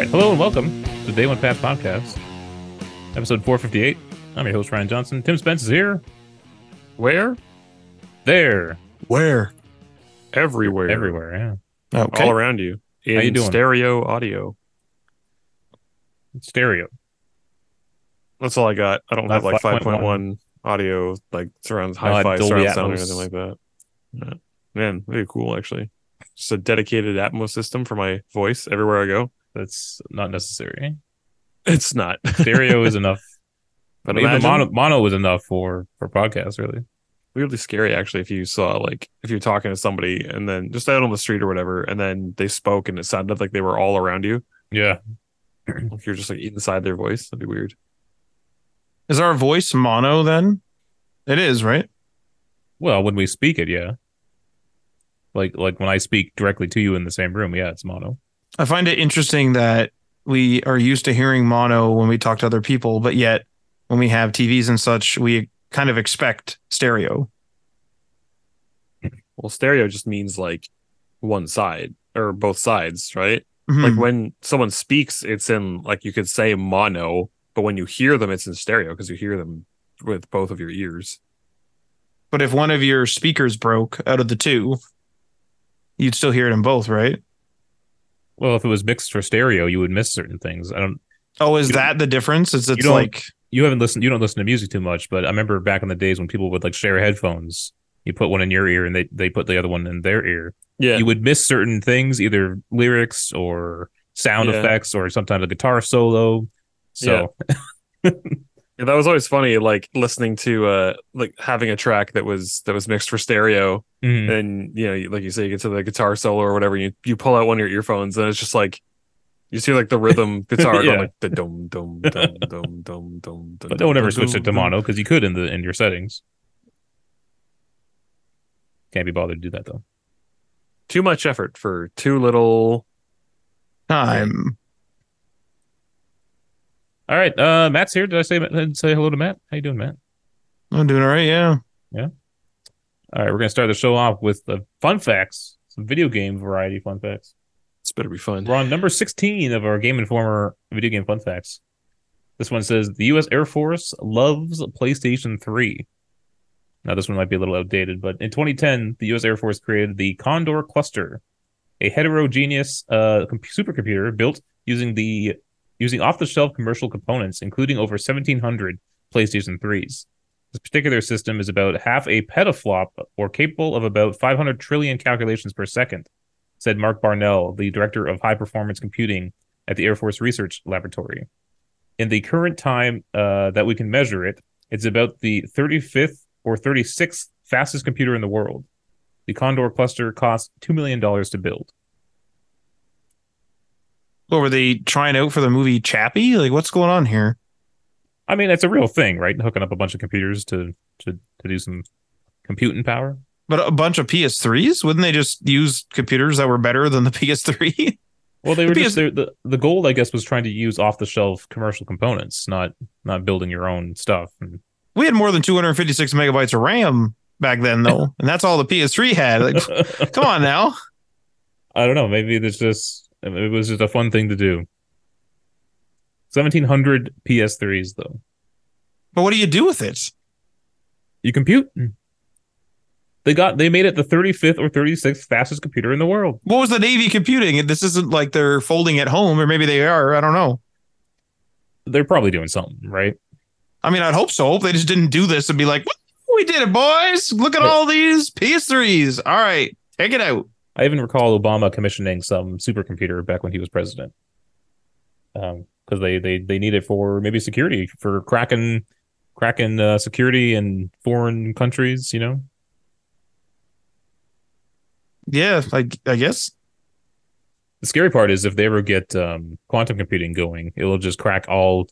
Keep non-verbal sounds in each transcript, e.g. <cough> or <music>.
All right, hello and welcome to the Day One Pass podcast, episode 458. I'm your host Ryan Johnson. Tim Spence is here. Where? There, Where? Everywhere. everywhere. Yeah, Okay. All around you. In How you doing? stereo audio. stereo. That's all I got. I don't Not have like 5.1. 5.1 audio, like surround No, hi-fi Dolby surround sound or Atmos. anything like that. Yeah. Man, very cool actually. Just a dedicated Atmos system for my voice everywhere I go. That's not necessary. It's not. <laughs> Stereo is enough. but Even mono, mono is enough for for podcasts. Really. weirdly scary actually if you saw like if you're talking to somebody and then just out on the street or whatever and then they spoke and it sounded like they were all around you. Yeah. <clears throat> Like you're just like inside their voice. That'd be weird. Is our voice mono then? It is, right? Well, when we speak it, yeah. Like like when I speak directly to you in the same room, yeah, it's mono. I find it interesting that we are used to hearing mono when we talk to other people, but yet when we have TVs and such, we kind of expect stereo. Well, stereo just means like one side or both sides, right? Mhm. Like when someone speaks, it's in like you could say mono, but when you hear them, it's in stereo because you hear them with both of your ears. but if one of your speakers broke out of the two, you'd still hear it in both, right? Well, if it was mixed for stereo, you would miss certain things. I don't. Oh, is that the difference? It's it's don't- like You haven't listened. You don't listen to music too much, but I remember back in the days when people would like share headphones. You put one in your ear, and they they put the other one in their ear. Yeah. You would miss certain things, either lyrics or sound Yeah. effects, or sometimes a guitar solo. So Yeah, <laughs> that was always funny, like listening to uh like having a track that was that was mixed for stereo, mhm. and you know, like you say, you get to the guitar solo or whatever, you you pull out one of your earphones, and it's just like you see like the rhythm <laughs> guitar Yeah. going like the dum dum dum dum dum dum. <laughs> but don't ever switch it to mono because you could in the in your settings. Can't be bothered to do that though. Too much effort for too little. time. All right, uh, Matt's here. Did I say did say hello to Matt? How you doing, Matt? I'm doing all right. Yeah. Yeah. All right, we're gonna start the show off with the fun facts, some video game variety fun facts. It's better be fun. We're on number 16 of our Game Informer video game fun facts. This one says the U.S. Air Force loves PlayStation 3. Now, this one might be a little outdated, but in 2010, the U.S. Air Force created the Condor Cluster, a heterogeneous uh, comp- supercomputer built using the using off-the-shelf commercial components, including over 1,700 PlayStation 3s. This particular system is about half a petaflop, or capable of about 500 trillion calculations per second said Mark Barnell, the director of high performance computing at the Air Force Research Laboratory. In the current time uh, that we can measure it, it's about the 35th or 36th fastest computer in the world. The Condor cluster cost $2 million to build. What were they trying out for the movie Chappie? Like, what's going on here? I mean, it's a real thing, right? Hooking up a bunch of computers to, to, to do some computing power. But a bunch of PS3s? Wouldn't they just use computers that were better than the PS3? <laughs> Well, they were The <laughs> just the the the goal, I guess, was trying to use off the shelf commercial components, not not building your own stuff. And we had more than 256 megabytes of RAM back then, though, <laughs> and that's all the PS3 had. Like, come on now. I don't know. Maybe it's just it was just a fun thing to do. Seventeen hundred PS3s though. But what do you do with it? You compute. They got they made it the 35th or 36th fastest computer in the world. What was the Navy computing? This isn't like they're folding at home, or maybe they are. I don't know. They're probably doing something, right? I mean, I'd hope so. They just didn't do this and be like, we did it, boys. Look at all these PS3s. All right, take it out. I even recall Obama commissioning some supercomputer back when he was president. Um, because they they they need it for maybe security for cracking cracking uh, security in foreign countries. You know, Yeah, I, I guess. the scary part is if they ever get um, quantum computing going, it'll just crack all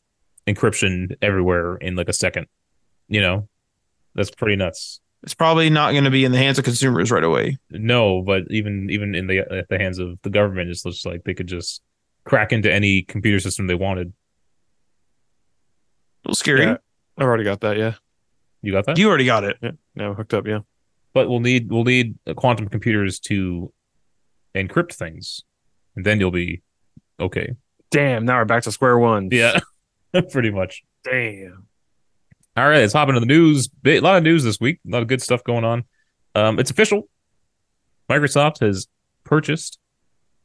encryption everywhere in like a second. You know, that's pretty nuts. It's probably not going to be in the hands of consumers right away. No, but even even in the at the hands of the government, it's just like they could just crack into any computer system they wanted. A little scary. Yeah. I've already got that. Yeah. You got that? You already got it. Yeah. Now hooked up. Yeah. but we'll need we'll need uh, quantum computers to encrypt things, and then you'll be okay. Damn, now we're back to square one. Yeah, <laughs> pretty much. Damn. All right, let's hop into the news. A lot of news this week. A lot of good stuff going on. Um, it's official. Microsoft has purchased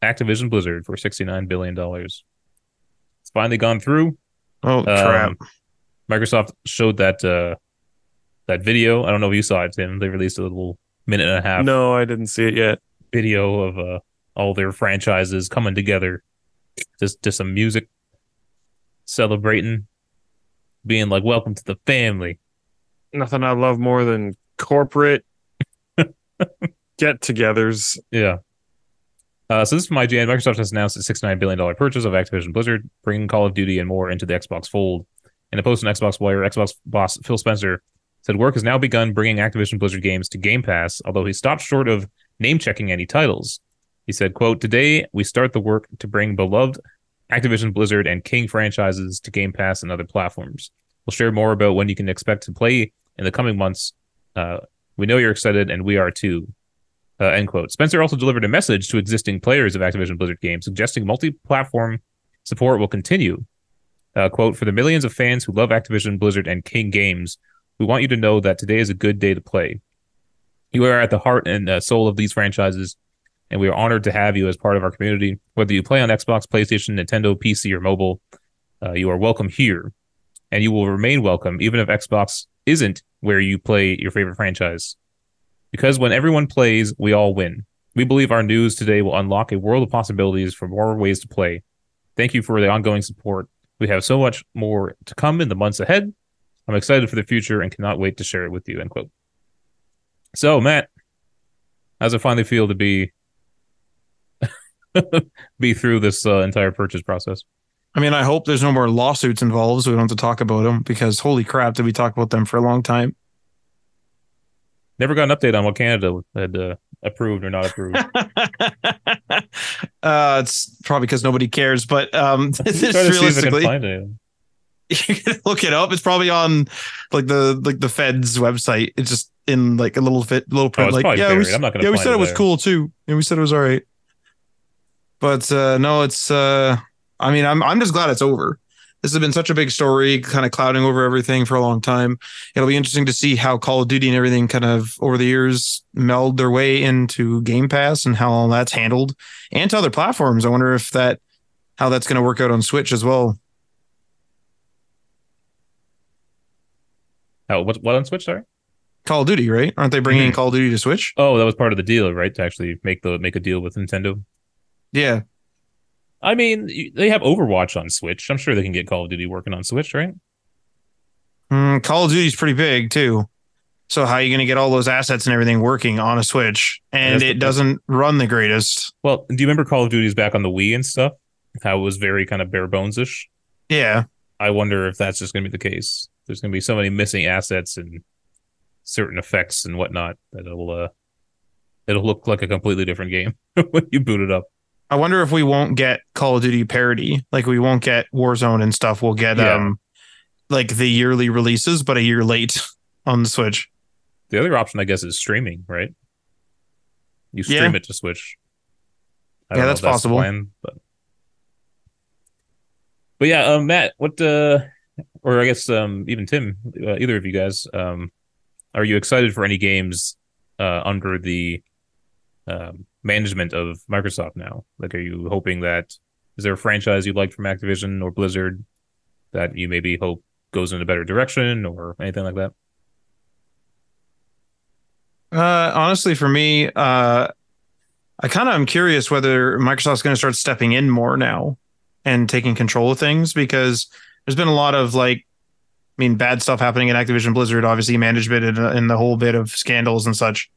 Activision Blizzard for $69 billion. It's finally gone through. Oh crap! Um, Microsoft showed that uh, that video. I don't know if you saw it, Tim. They released a little minute and a half No, I didn't see it yet. video of uh, all their franchises coming together, just to some music, celebrating, being like, "Welcome to the family." Nothing I love more than corporate <laughs> get-togethers. Yeah. Uh, so this is from IGN. Microsoft has announced a $69 billion purchase of Activision Blizzard, bringing Call of Duty and more into the Xbox fold. In a post on Xbox Wire, Xbox boss Phil Spencer said work has now begun bringing Activision Blizzard games to Game Pass, although he stopped short of name checking any titles. He said, quote, Today we start the work to bring beloved Activision Blizzard and King franchises to Game Pass and other platforms. We'll share more about when you can expect to play in the coming months. Uh, we know you're excited, and we are too. Uh, end quote. Spencer also delivered a message to existing players of Activision Blizzard games, suggesting multi-platform support will continue. Uh, quote: For the millions of fans who love Activision Blizzard and King games, we want you to know that today is a good day to play. You are at the heart and uh, soul of these franchises, and we are honored to have you as part of our community. Whether you play on Xbox, PlayStation, Nintendo, PC, or mobile, uh, you are welcome here, and you will remain welcome even if Xbox isn't where you play your favorite franchise. Because when everyone plays, we all win. We believe our news today will unlock a world of possibilities for more ways to play. Thank you for the ongoing support. We have so much more to come in the months ahead. I'm excited for the future and cannot wait to share it with you. End quote. So, Matt, how's it finally feel to be <laughs> be through this uh, entire purchase process? I mean, I hope there's no more lawsuits involved, so we don't have to talk about them. Because holy crap, did we talk about them for a long time? Never got an update on what Canada had uh, approved or not approved. <laughs> uh, it's probably because nobody cares, but um, <laughs> it's Try to see if I can realistically, you can look it up. It's probably on like the like the Fed's website. It's just in like a little fit, little Oh, print. it's like yeah, we. I'm not gonna yeah, we said it it was cool too, and we said it was all right. But uh, no, it's. uh I mean, I'm I'm just glad it's over. This has been such a big story, kind of clouding over everything for a long time. It'll be interesting to see how Call of Duty and everything kind of over the years meld their way into Game Pass and how all that's handled, and to other platforms. I wonder if that how that's going to work out on Switch as well. Oh, what, what on Switch? Sorry. Call of Duty, right? Aren't they bringing Mhm. Call of Duty to Switch? Oh, that was part of the deal, right? To actually make the make a deal with Nintendo. Yeah, I mean, they have Overwatch on Switch. I'm sure they can get Call of Duty working on Switch, right? Mm, Call of Duty's pretty big too. So how are you going to get all those assets and everything working on a Switch? And That's it doesn't run the greatest. Well, do you remember Call of Duty's back on the Wii and stuff? How it was very kind of bare bones ish. Yeah, I wonder if that's just going to be the case. There's going to be so many missing assets and certain effects and whatnot that it'll uh, it'll look like a completely different game <laughs> when you boot it up. I wonder if we won't get Call of Duty parody, like we won't get Warzone and stuff. We'll get Yeah. um like the yearly releases, but a year late <laughs> on the Switch. The other option, I guess, is streaming, right? You stream Yeah. it to Switch. I Yeah, don't that's possible. plan, but but yeah, um, Matt, what uh, or I guess um, even Tim, uh, either of you guys, um, are you excited for any games uh under the um management of Microsoft now? Like, are you hoping that is there a franchise you like from Activision or Blizzard that you maybe hope goes in a better direction or anything like that? Uh, honestly, for me, uh, I kind of am curious whether Microsoft's going to start stepping in more now and taking control of things because there's been a lot of like, I mean, bad stuff happening in Activision Blizzard, obviously management and, and the whole bit of scandals and such.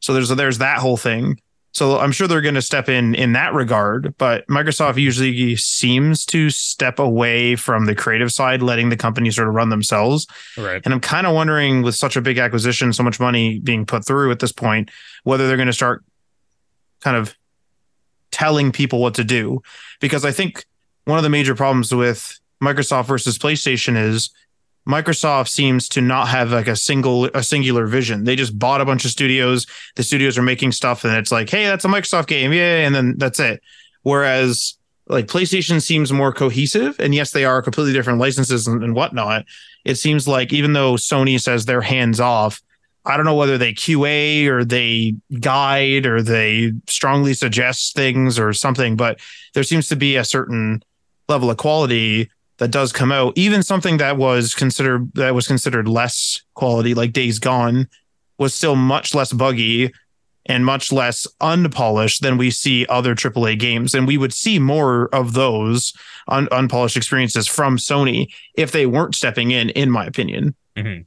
So there's there's that whole thing. So I'm sure they're going to step in in that regard, but Microsoft mm-hmm. usually seems to step away from the creative side, letting the company sort of run themselves. Right. And I'm kind of wondering, with such a big acquisition, so much money being put through at this point, whether they're going to start kind of telling people what to do. Because I think one of the major problems with Microsoft versus PlayStation is Microsoft seems to not have like a single a singular vision. They just bought a bunch of studios. The studios are making stuff, and it's like, hey, that's a Microsoft game, yeah, and then that's it. Whereas like PlayStation seems more cohesive, and yes, they are completely different licenses and, and whatnot. It seems like even though Sony says they're hands off, I don't know whether they QA or they guide or they strongly suggest things or something, but there seems to be a certain level of quality that does come out. Even something that was considered that was considered less quality, like Days Gone, was still much less buggy and much less unpolished than we see other AAA games. And we would see more of those un- unpolished experiences from Sony if they weren't stepping in, in my opinion. Mhm.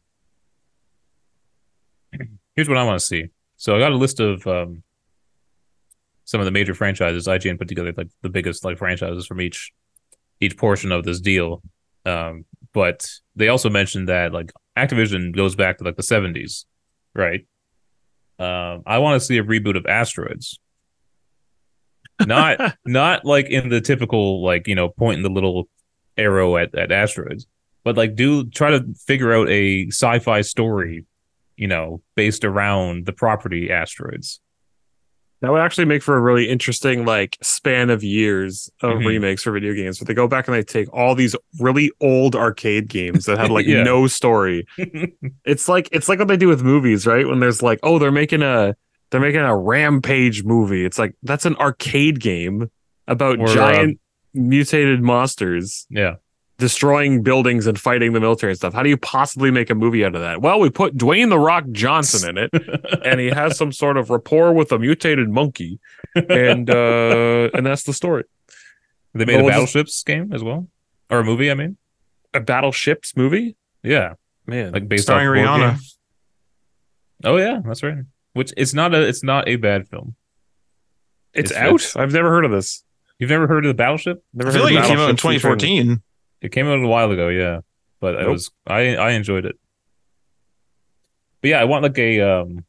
<clears throat> Here's what I want to see. So I got a list of um, some of the major franchises. IGN put together like the biggest like franchises from each each portion of this deal. Um, but they also mentioned that like Activision goes back to like the 70s, right? Um, I want to see a reboot of Asteroids. Not <laughs> not like in the typical like you know pointing the little arrow at, at asteroids, but like do try to figure out a sci-fi story, you know, based around the property asteroids. That would actually make for a really interesting like span of years of Mhm. remakes for video games. But they go back and they take all these really old arcade games that have like <laughs> Yeah. no story. <laughs> It's like it's like what they do with movies, right? When there's like, oh, they're making a they're making a rampage movie. It's like that's an arcade game about Or, uh, giant mutated monsters yeah. Destroying buildings and fighting the military and stuff. How do you possibly make a movie out of that? Well, we put Dwayne the Rock Johnson in it, <laughs> and he has some sort of rapport with a mutated monkey, and uh, <laughs> and that's the story. they made Well, a we'll just- battleships game as well, or a movie. I mean, A battleships movie, yeah, man. like based Starring off board Rihanna. Oh yeah, that's right. Which it's not a it's not a bad film. it's, it's- out. it's- I've never heard of this. You've never heard of the Battleship? Never I feel heard like of it came out in 2014. It came out a while ago, yeah, but it was I I enjoyed it. But yeah, I want like a um,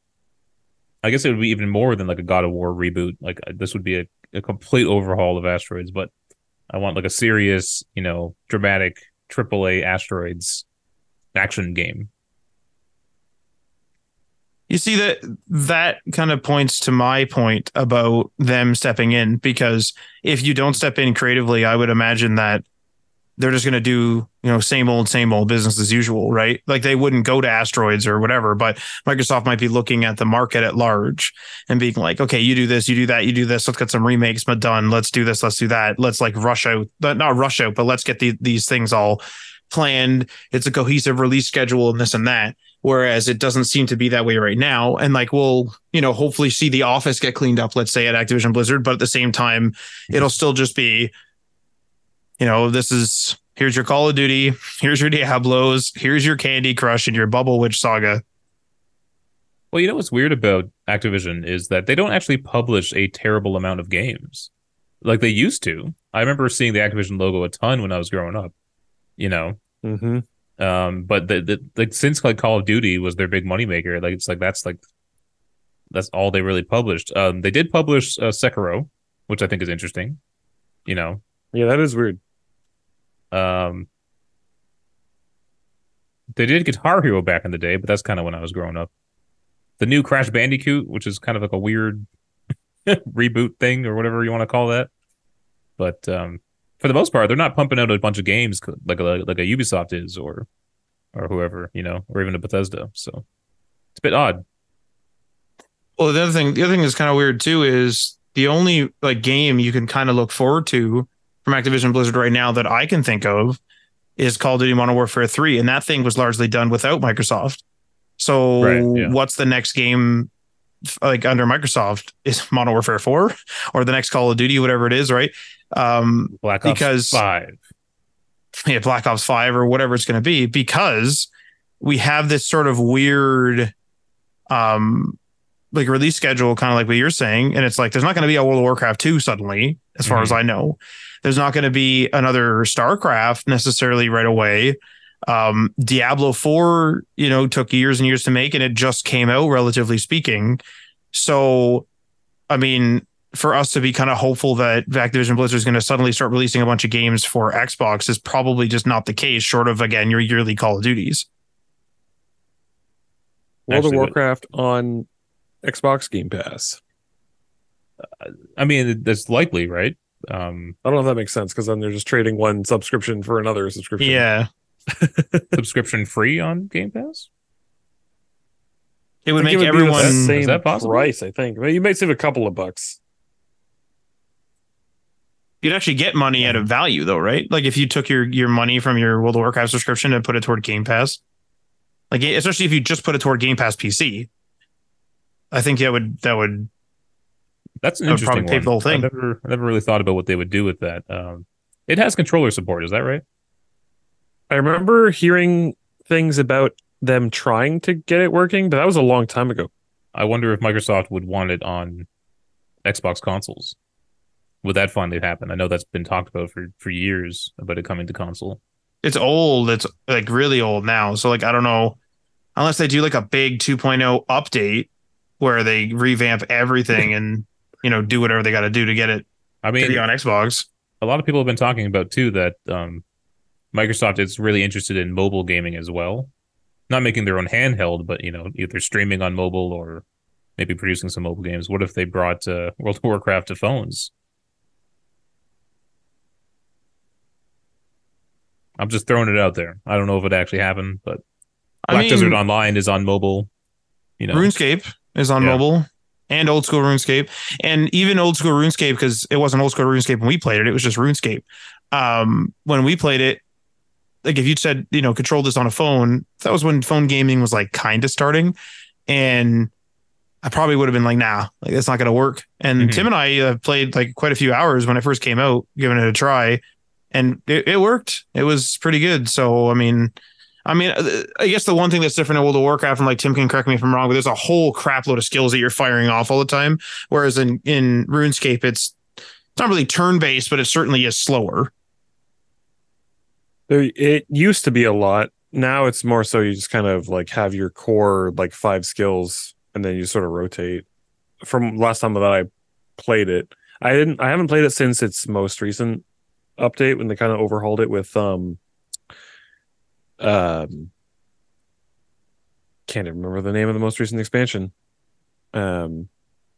I guess it would be even more than like a God of War reboot. Like uh, this would be a, a complete overhaul of asteroids, but I want like a serious, you know, dramatic AAA asteroids action game. You see that that kind of points to my point about them stepping in because if you don't step in creatively, I would imagine that they're just going to do, you know, same old same old business as usual, right? Like they wouldn't go to asteroids or whatever, but Microsoft might be looking at the market at large and being like, "Okay, you do this, you do that, you do this. Let's get some remakes but done. Let's do this, let's do that. Let's like rush out, not rush out, but let's get the, these things all planned. It's a cohesive release schedule and this and that." whereas it doesn't seem to be that way right now and like we'll you know hopefully see the office get cleaned up let's say at activision blizzard but at the same time it'll still just be you know this is here's your call of duty here's your diablos here's your candy crush and your bubble witch saga Well, you know what's weird about Activision is that they don't actually publish a terrible amount of games like they used to. I remember seeing the Activision logo a ton when I was growing up. You know, Mm-hmm. um, but the, the like since like Call of Duty was their big moneymaker, like it's like that's like that's all they really published. Um, they did publish uh, Sekiro, which I think is interesting. You know, Yeah, that is weird. um, they did Guitar Hero back in the day, but that's kind of when I was growing up. The new Crash Bandicoot, which is kind of like a weird <laughs> reboot thing or whatever you want to call that. But um, for the most part, they're not pumping out a bunch of games like a like a Ubisoft is or or whoever you know, or even a Bethesda. So it's a bit odd. well the other thing the other thing that's kind of weird too is the only like game you can kind of look forward to from activision blizzard right now that i can think of is call of duty modern warfare 3 and that thing was largely done without microsoft so Right, yeah. what's the next game like under microsoft is <laughs> modern warfare 4 or the next call of duty whatever it is right um Black Ops Because- Five. yeah, Black Ops 5 or whatever it's going to be because we have this sort of weird um like release schedule kind of like what you're saying and it's like there's not going to be a World of Warcraft 2 suddenly as far Mhm. as I know. There's not going to be another StarCraft necessarily right away. Um Diablo 4, you know, took years and years to make and it just came out relatively speaking. So I mean, for us to be kind of hopeful that Activision Blizzard is going to suddenly start releasing a bunch of games for Xbox is probably just not the case, short of again your yearly Call of Duties. World Actually, of what- Warcraft on Xbox Game Pass. I mean, that's likely, right? Um, I don't know if that makes sense because then they're just trading one subscription for another subscription. Yeah, <laughs> subscription free on Game Pass. it would I think make it would be the everyone. same Is that possible? price. I think. Well, you might save a couple of bucks. You'd actually get money at a value though, right? Like if you took your your money from your World of Warcraft subscription and put it toward Game Pass, like especially if you just put it toward Game Pass PC, I think that would that would That's an That would probably interesting pay for the one. whole thing. I never, I never really thought about what they would do with that. Um, it has controller support. Is that right? I remember hearing things about them trying to get it working, but that was a long time ago. I wonder if Microsoft would want it on Xbox consoles. Would that finally happen? I know that's been talked about for for years about it coming to console. it's old. It's like really old now. So like I don't know unless they do like a big 2.0 update where they revamp everything and you know do whatever they got to do to get it I to mean, be on Xbox. a lot of people have been talking about too that um, Microsoft is really interested in mobile gaming as well. Not making their own handheld, but you know, either streaming on mobile or maybe producing some mobile games. What if they brought uh, World of Warcraft to phones? I'm just throwing it out there. I don't know if it actually happened, but Black I mean, Desert Online is on mobile. You know, RuneScape is on Yeah. mobile and old school RuneScape, and even old school RuneScape because it wasn't old school RuneScape when we played it; it was just RuneScape. Um, when we played it, like if you said you know control this on a phone, that was when phone gaming was like kind of starting, and I probably would have been like, nah, like that's not going to work. And Mhm. Tim and I uh, played like quite a few hours when it first came out, giving it a try, and it, it worked. It was pretty good. So I mean. I mean, uh, I guess the one thing that's different in World of Warcraft, and like Tim can correct me if I'm wrong, but there's a whole crap load of skills that you're firing off all the time. Whereas in in RuneScape, it's it's not really turn based, but it certainly is slower. There, it used to be a lot. Now it's more so you just kind of like have your core like five skills and then you sort of rotate. From last time that I played it, I didn't. I haven't played it since its most recent update when they kind of overhauled it with um um can't even remember the name of the most recent expansion. Um,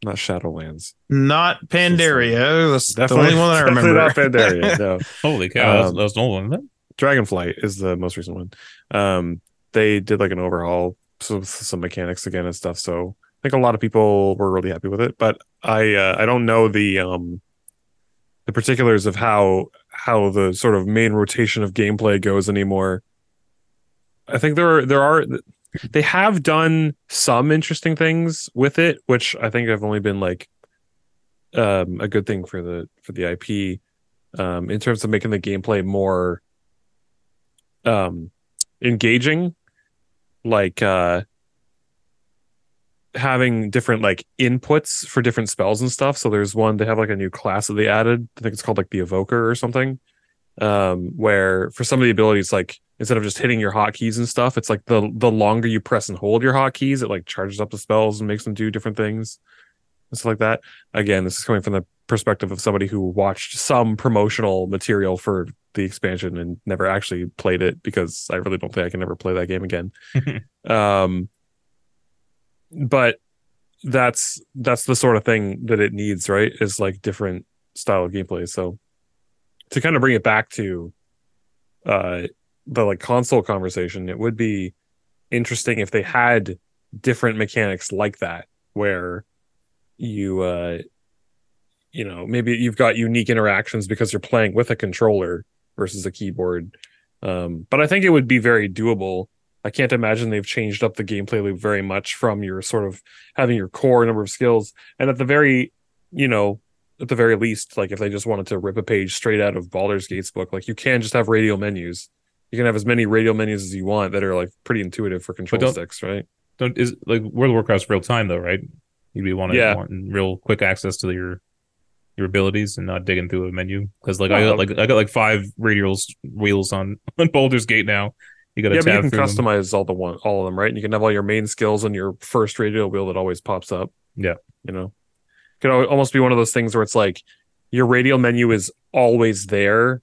not Shadowlands. Not Pandaria. That's the only one I remember. not Pandaria. No. <laughs> holy cow, that was- Um, that was an old one, isn't? Dragonflight is the most recent one. Um, they did like an overhaul, so with some mechanics again and stuff. So I think a lot of people were really happy with it. But I uh, I don't know the um the particulars of how how the sort of main rotation of gameplay goes anymore. I think there are there are they have done some interesting things with it, which I think have only been like um a good thing for the for the IP um in terms of making the gameplay more um engaging. Like uh having different like inputs for different spells and stuff. So there's one they have like a new class that they added. I think it's called like the evoker or something. Um where for some of the abilities like instead of just hitting your hotkeys and stuff it's like the the longer you press and hold your hotkeys it like charges up the spells and makes them do different things and stuff like that again this is coming from the perspective of somebody who watched some promotional material for the expansion and never actually played it because I really don't think I can ever play that game again. <laughs> um, but that's that's the sort of thing that it needs, right? Is like different style of gameplay. So to kind of bring it back to uh the like console conversation, it would be interesting if they had different mechanics like that where you uh you know maybe you've got unique interactions because you're playing with a controller versus a keyboard. Um but i think it would be very doable. I can't imagine they've changed up the gameplay loop very much from your sort of having your core number of skills. And at the very you know at the very least like if they just wanted to rip a page straight out of Baldur's Gate's book like you can just have radial menus you can have as many radial menus as you want that are like pretty intuitive for control sticks right Don't is like World of Warcraft's real time though, right? You'd be wanting, Yeah. wanting real quick access to your your abilities and not digging through a menu. Because like I got like I got like five radial wheels on <laughs> on Baldur's Gate now. You got to yeah, but you can through them. customize all the one, all of them, right? And you can have all your main skills on your first radial wheel that always pops up. Yeah. you know, it could almost be one of those things where it's like your radial menu is always there,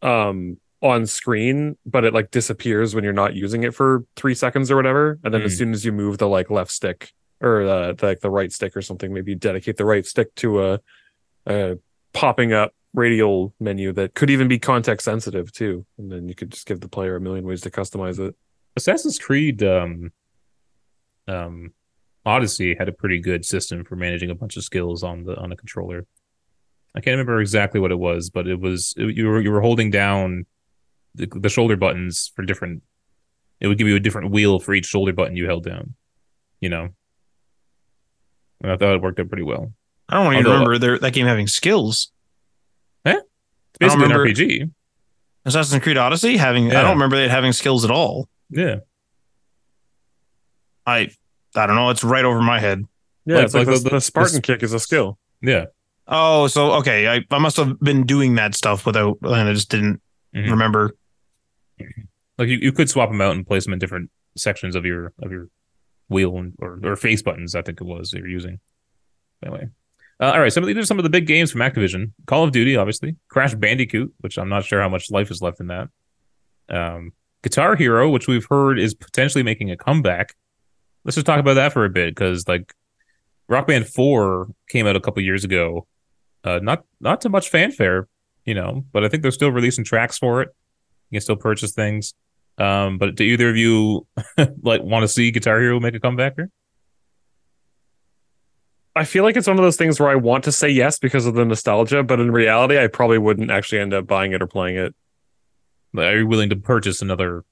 um, on screen, but it like disappears when you're not using it for three seconds or whatever. And then as Hmm. soon as you move the like left stick or uh, the, like the right stick or something, maybe you dedicate the right stick to a, a popping up radial menu that could even be context sensitive too, and then you could just give the player a million ways to customize it. Assassin's Creed um, um, Odyssey had a pretty good system for managing a bunch of skills on the on a controller. I can't remember exactly what it was, but it was it, you were you were holding down the, the shoulder buttons for different. It would give you a different wheel for each shoulder button you held down. You know, and I thought it worked out pretty well. I don't even Although- remember there, that game having skills. Yeah, it's I don't basically an RPG. Assassin's Creed Odyssey having I don't remember it having skills at all. Yeah, I I don't know. It's right over my head. Yeah, Like- it's like, like the, the- the Spartan the- kick is a skill. yeah. Oh, so okay. I, I must have been doing that stuff without, and I just didn't Mhm. remember. Like you, you could swap them out and place them in different sections of your of your wheel and, or or face buttons. I think it was you're using. Anyway, uh, all right. Some of these are some of the big games from Activision. Call of Duty, obviously. Crash Bandicoot, which I'm not sure how much life is left in that. Um, Guitar Hero, which we've heard is potentially making a comeback. Let's just talk about that for a bit because like Rock Band Four came out a couple years ago. Uh, not not too much fanfare, you know, but I think they're still releasing tracks for it. You can still purchase things. Um, but do either of you <laughs> like want to see Guitar Hero make a comeback here? I feel like it's one of those things where I want to say yes because of the nostalgia, but in reality, I probably wouldn't actually end up buying it or playing it. Like, are you willing to purchase another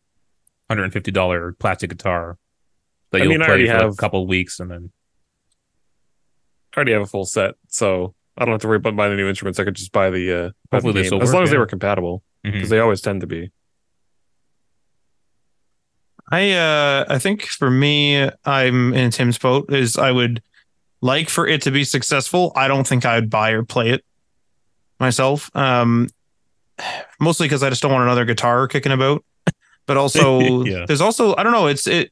hundred and fifty dollar plastic guitar that I you'll mean, play already for like have- a couple of weeks and then I already have a full set, so I don't have to worry about buying the new instruments. I could just buy the uh, buy the game, as long as they were compatible because Mhm. they always tend to be. I uh I think for me, I'm in Tim's boat. Is I would like for it to be successful. I don't think I would buy or play it myself. Um, mostly because I just don't want another guitar kicking about. But also, <laughs> Yeah. there's also I don't know. It's it.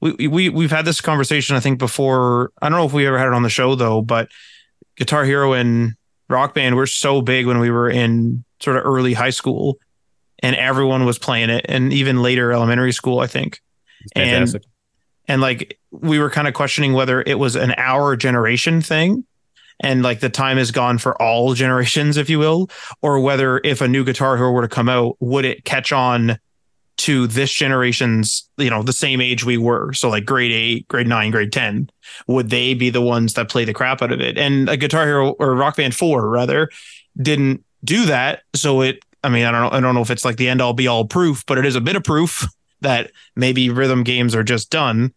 We we we've had this conversation I think before. I don't know if we ever had it on the show though. But Guitar Hero and Rock Band were so big when we were in sort of early high school, and everyone was playing it, and even later elementary school. I think and- fantastic. and like we were kind of questioning whether it was an our generation thing and like the time is gone for all <laughs> generations if you will or whether if a new guitar hero were to come out would it catch on to this generation's you know the same age we were so like grade 8 grade 9 grade 10 would they be the ones that play the crap out of it and a guitar hero or rock band 4 rather didn't do that so it i mean i don't know i don't know if it's like the end all be all proof but it is a bit of proof <laughs> that maybe rhythm games are just done.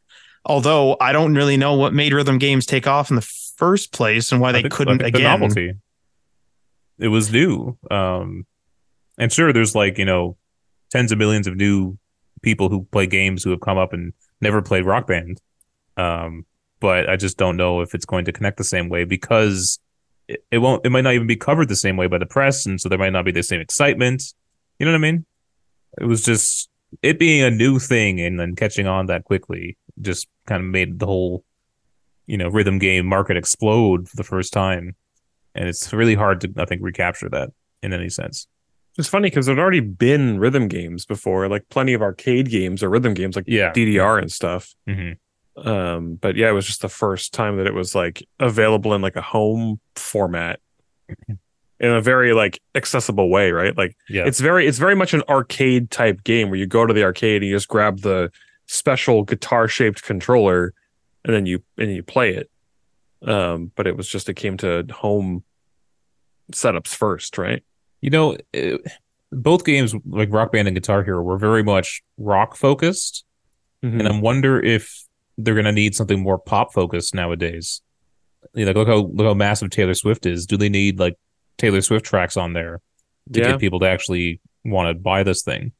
Although I don't really know what made rhythm games take off in the first place and why they couldn't the again. novelty. It was new. Um, and sure, there's like you know tens of millions of new people who play games who have come up and never played Rock Band. Um, but I just don't know if it's going to connect the same way because it, it won't. It might not even be covered the same way by the press, and so there might not be the same excitement. You know what I mean? It was just it being a new thing and then catching on that quickly just kind of made the whole you know rhythm game market explode for the first time and it's really hard to i think recapture that in any sense It's funny because there'd already been rhythm games before, like plenty of arcade games or rhythm games like yeah DDR and stuff. hmm Um, but yeah, it was just the first time that it was like available in like a home format in a very like accessible way, right? Like yeah it's very it's very much an arcade type game where you go to the arcade and you just grab the special guitar shaped controller and then you and you play it. Um, but it was just it came to home setups first, right? you know it, both games like rock band and guitar hero were very much rock focused Mm-hmm. and i wonder if they're going to need something more pop focused nowadays you know, like look how look how massive taylor swift is do they need like taylor swift tracks on there to Yeah. get people to actually want to buy this thing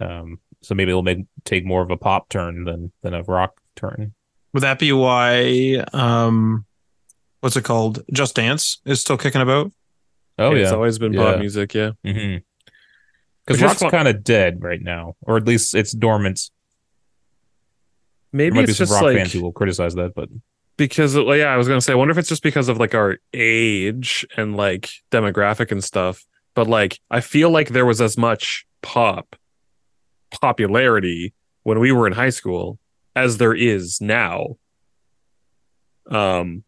um so maybe it'll make take more of a pop turn than than a rock turn Would that be why um what's it called? Just Dance is still kicking about? oh yeah, It's always been Yeah. pop music, yeah. Mm-hmm. Because rock's kind of dead right now, or at least it's dormant. There Maybe might be it's some just rock like fans who will criticize that, but because yeah, I was gonna say, I wonder if it's just because of like our age and like demographic and stuff. But like, I feel like there was as much pop popularity when we were in high school as there is now. Um,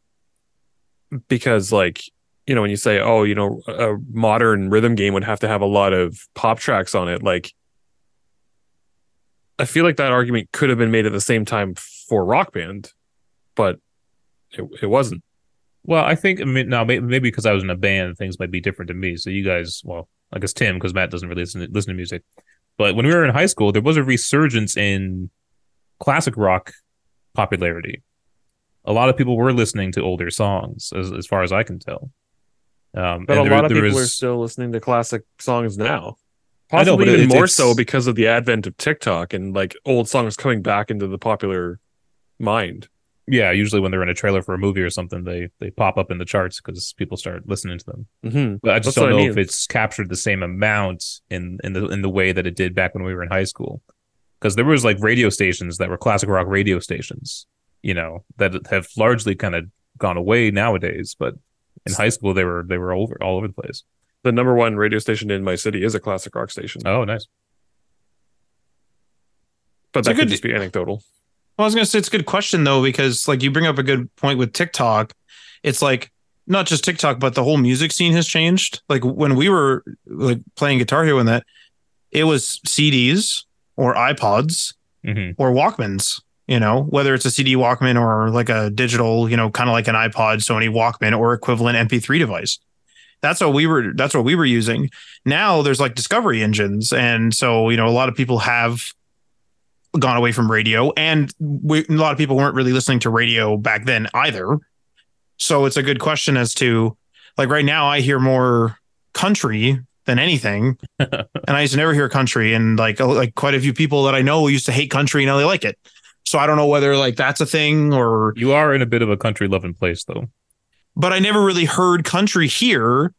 because like you know, when you say, oh, you know, a modern rhythm game would have to have a lot of pop tracks on it, like I feel like that argument could have been made at the same time for Rock Band, but it, it wasn't. Well, I think I mean, now maybe because I was in a band, things might be different to me. So you guys, well, I guess Tim, because Matt doesn't really listen to, listen to music. But when we were in high school, there was a resurgence in classic rock popularity. A lot of people were listening to older songs, as as far as I can tell. Um, But a there- lot of there people are still listening to classic songs now. I know, Possibly but even it's- more so because of the advent of TikTok and like old songs coming back into the popular mind. yeah, usually when they're in a trailer for a movie or something, they they pop up in the charts because people start listening to them. Mm-hmm. But I just That's don't what I know if it's captured the same amount in in the in the way that it did back when we were in high school. Because there was like radio stations that were classic rock radio stations, you know, that have largely kind of gone away nowadays. But in high school, they were they were over all over the place. The number one radio station in my city is a classic rock station, Oh, nice. but It's that could good- just be anecdotal. Well, I was gonna say it's a good question though because like you bring up a good point with TikTok. It's like not just TikTok, but the whole music scene has changed. Like when we were like playing Guitar Hero and that, it was CDs or iPods hmm or Walkmans. You know, whether it's a CD Walkman or like a digital, you know, kind of like an iPod, Sony Walkman or equivalent MP3 device. That's what we were. That's what we were using. Now there's like discovery engines, and so you know, a lot of people have gone away from radio, and we, a lot of people weren't really listening to radio back then either. So it's a good question as to like right now, I hear more country than anything, <laughs> and I used to never hear country, and like like quite a few people that I know used to hate country, and now they like it. So I don't know whether like that's a thing or You are in a bit of a country loving place, though. But I never really heard country here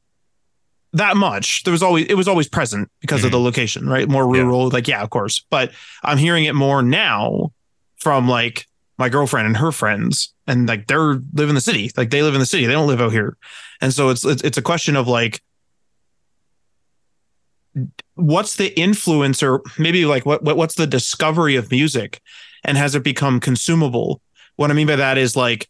that much. There was always it was always present because of the mm-hmm. location, right? More Yeah. rural, like yeah, of course. But I'm hearing it more now from like my girlfriend and her friends, and like they're live in the city, like they live in the city, they don't live out here, and so it's it's, it's a question of like. What's the influence, or maybe like what, what what's the discovery of music, and has it become consumable? What I mean by that is like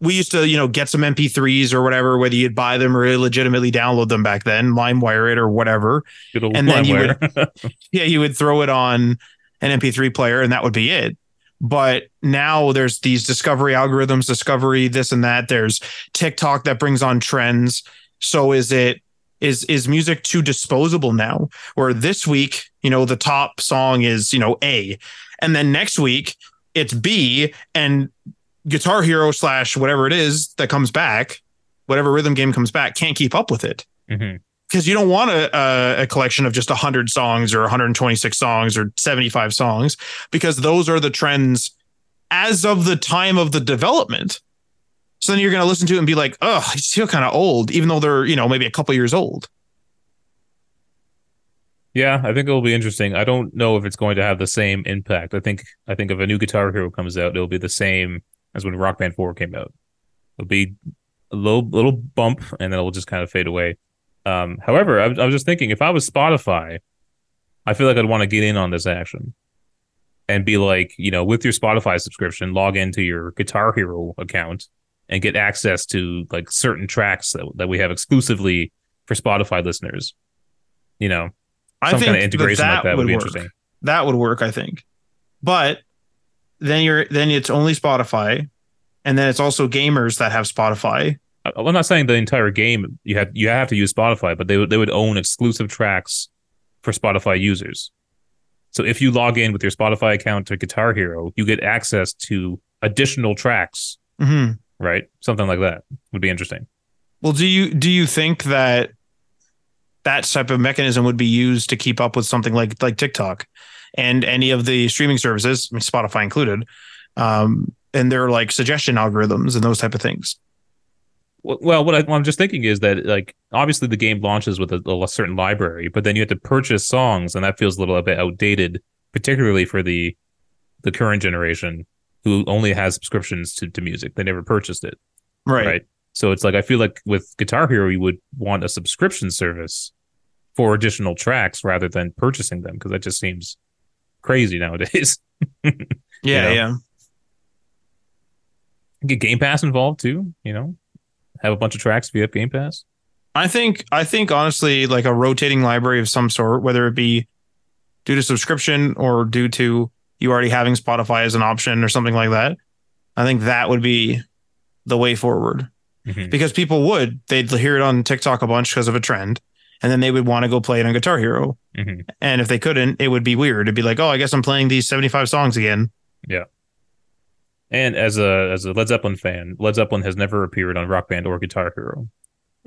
we used to, you know, get some MP3s or whatever, whether you'd buy them or legitimately download them back then, LimeWire it or whatever. And then you LimeWire. <laughs> Yeah, you would throw it on an MP3 player and that would be it. But now there's these discovery algorithms, discovery this and that. There's TikTok that brings on trends. So is it is is music too disposable now? Where this week, you know, the top song is, you know, A. And then next week it's B and Guitar Hero slash whatever it is that comes back, whatever rhythm game comes back, can't keep up with it hmm because you don't want a, a, a collection of just 100 songs or 126 songs or 75 songs because those are the trends as of the time of the development so then you're going to listen to it and be like oh i feel kind of old even though they're you know maybe a couple years old Yeah, I think it'll be interesting. I don't know if it's going to have the same impact. I think I think if a new Guitar Hero comes out, it'll be the same as when Rock Band 4 came out. It'll be a little little bump and then it'll just kind of fade away. Um, however, I, was- I was just thinking if I was Spotify, I feel like I'd want to get in on this action and be like, you know, with your Spotify subscription, log into your Guitar Hero account and get access to like certain tracks that, that we have exclusively for Spotify listeners. You know, i some think kind of integration that, like that would, would be work interesting. that would work i think but then you're then it's only spotify and then it's also gamers that have spotify I'm not saying the entire game you have you have to use Spotify, but they would they would own exclusive tracks for Spotify users. So if you log in with your Spotify account to Guitar Hero, you get access to additional tracks, Mhm. right? Something like that would be interesting. Well, do you do you think that that type of mechanism would be used to keep up with something like like TikTok and any of the streaming services, I mean, Spotify included, um, and their like suggestion algorithms and those type of things? Well, what, I, what I'm just thinking is that like obviously the game launches with a, a certain library, but then you have to purchase songs, and that feels a little bit outdated, particularly for the the current generation who only has subscriptions to, to music. They never purchased it. Right. right? So it's like I feel like with Guitar Hero, you would want a subscription service for additional tracks rather than purchasing them because that just seems crazy nowadays. <laughs> Yeah. You know? Yeah. Get Game Pass involved too, you know. have a bunch of tracks via Game Pass. I think I think honestly, like a rotating library of some sort, whether it be due to subscription or due to you already having Spotify as an option or something like that. I think that would be the way forward Mhm. because people would they'd hear it on TikTok a bunch because of a trend, and then they would want to go play it on Guitar Hero. Mhm. And if they couldn't, it would be weird. It'd be like, oh, I guess I'm playing these 75 songs again. Yeah. And as a as a Led Zeppelin fan, Led Zeppelin has never appeared on Rock Band or Guitar Hero,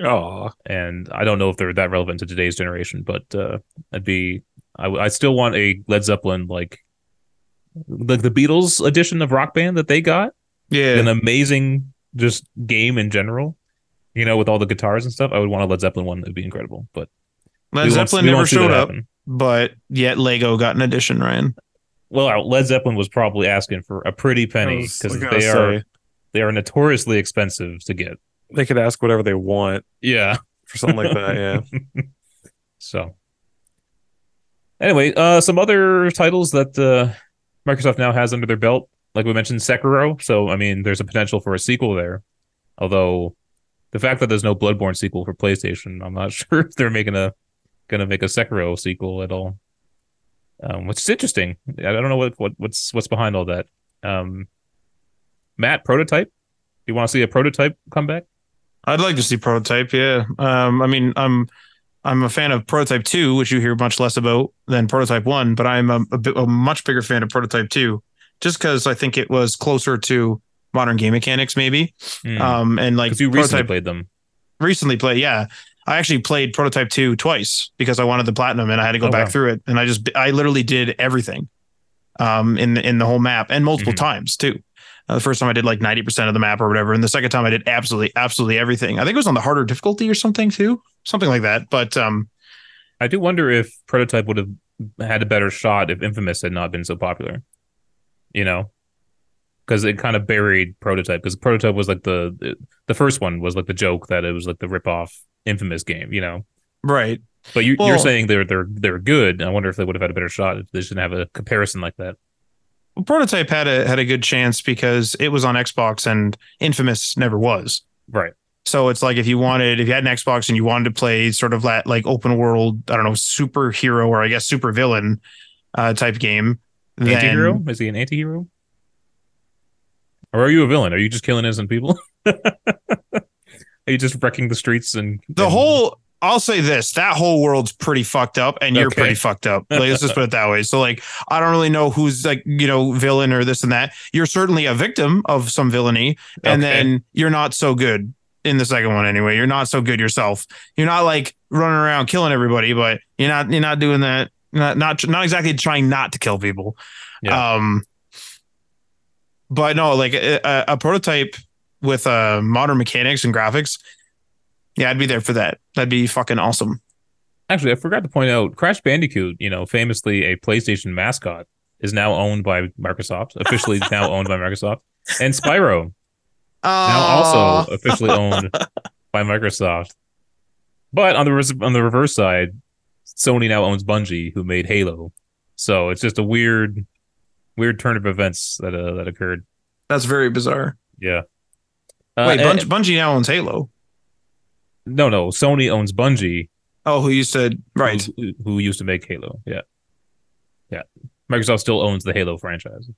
Oh, and I don't know if they're that relevant to today's generation. But uh, I'd be I, I still want a Led Zeppelin like like the Beatles edition of Rock Band that they got. Yeah. An amazing just game in general. You know, with all the guitars and stuff, I would want a Led Zeppelin one. It'd be incredible. But Led Zeppelin never won't see that showed up, happen. but yet Lego got an edition, Ryan. Well, Led Zeppelin was probably asking for a pretty penny because gonna they are say, they are notoriously expensive to get. they could ask whatever they want Yeah. for something like that. Yeah. <laughs> So anyway, uh some other titles that uh Microsoft now has under their belt, like we mentioned Sekiro. So I mean there's a potential for a sequel there. Although the fact that there's no Bloodborne sequel for PlayStation, I'm not <laughs> sure if they're making a gonna make a Sekiro sequel at all. Um, which is interesting. I don't know what, what what's what's behind all that. Um Matt, prototype? Do you want to see a prototype come back? I'd like to see Prototype. Yeah. Um, I mean, I'm I'm a fan of Prototype Two, which you hear much less about than Prototype One, but I'm a, a, bit, a much bigger fan of Prototype Two, just because I think it was closer to modern game mechanics, maybe. Hmm. Um, and like you recently played them. recently played, yeah. I actually played Prototype Two twice because I wanted the platinum and I had to go Oh, back wow. through it, and I just I literally did everything, um, in the in the whole map and multiple Mhm. times too. Uh, the first time I did like 90% of the map or whatever. And the second time I did absolutely, absolutely everything. I think it was on the harder difficulty or something too. Something like that. But um, I do wonder if Prototype would have had a better shot if Infamous had not been so popular. You know, because it kind of buried Prototype. Because Prototype was like the, the first one was like the joke that it was like the rip off Infamous game. You know, right. but you, Well- you're saying they're they're they're good. I wonder if they would have had a better shot if they didn't have a comparison like that. Well, Prototype had a had a good chance because it was on Xbox and Infamous never was. Right. So it's like if you wanted, if you had an Xbox and you wanted to play sort of that like open world, I don't know, superhero or I guess super villain uh, type game, then Anti-hero? Is he an anti-hero? Or are you a villain? Are you just killing innocent people? <laughs> are you just wrecking the streets and the and- whole I'll say this, that whole world's pretty fucked up and you're Okay. pretty fucked up. <laughs> Like, let's just put it that way. So like I don't really know who's like, you know, villain or this and that. You're certainly a victim of some villainy and Okay. then you're not so good in the second one anyway. You're not so good yourself. You're not like running around killing everybody, but you're not you're not doing that. Not not not exactly trying not to kill people. Yeah. Um but no, like a, a- prototype with uh modern mechanics and graphics. Yeah, I'd be there for that. That'd be fucking awesome. Actually, I forgot to point out Crash Bandicoot, you know, famously a PlayStation mascot, is now owned by Microsoft, officially <laughs> now owned by Microsoft. And Spyro, now also officially owned by Microsoft. But on the on the reverse side, Sony now owns Bungie, who made Halo. So it's just a weird, weird turn of events that uh, that occurred. That's very bizarre. Yeah. Uh, Wait, and- Bungie, Bungie now owns Halo. no, no. Sony owns Bungie, Oh, who used to right? who, who used to make Halo. Yeah. Yeah. Microsoft still owns the Halo franchise.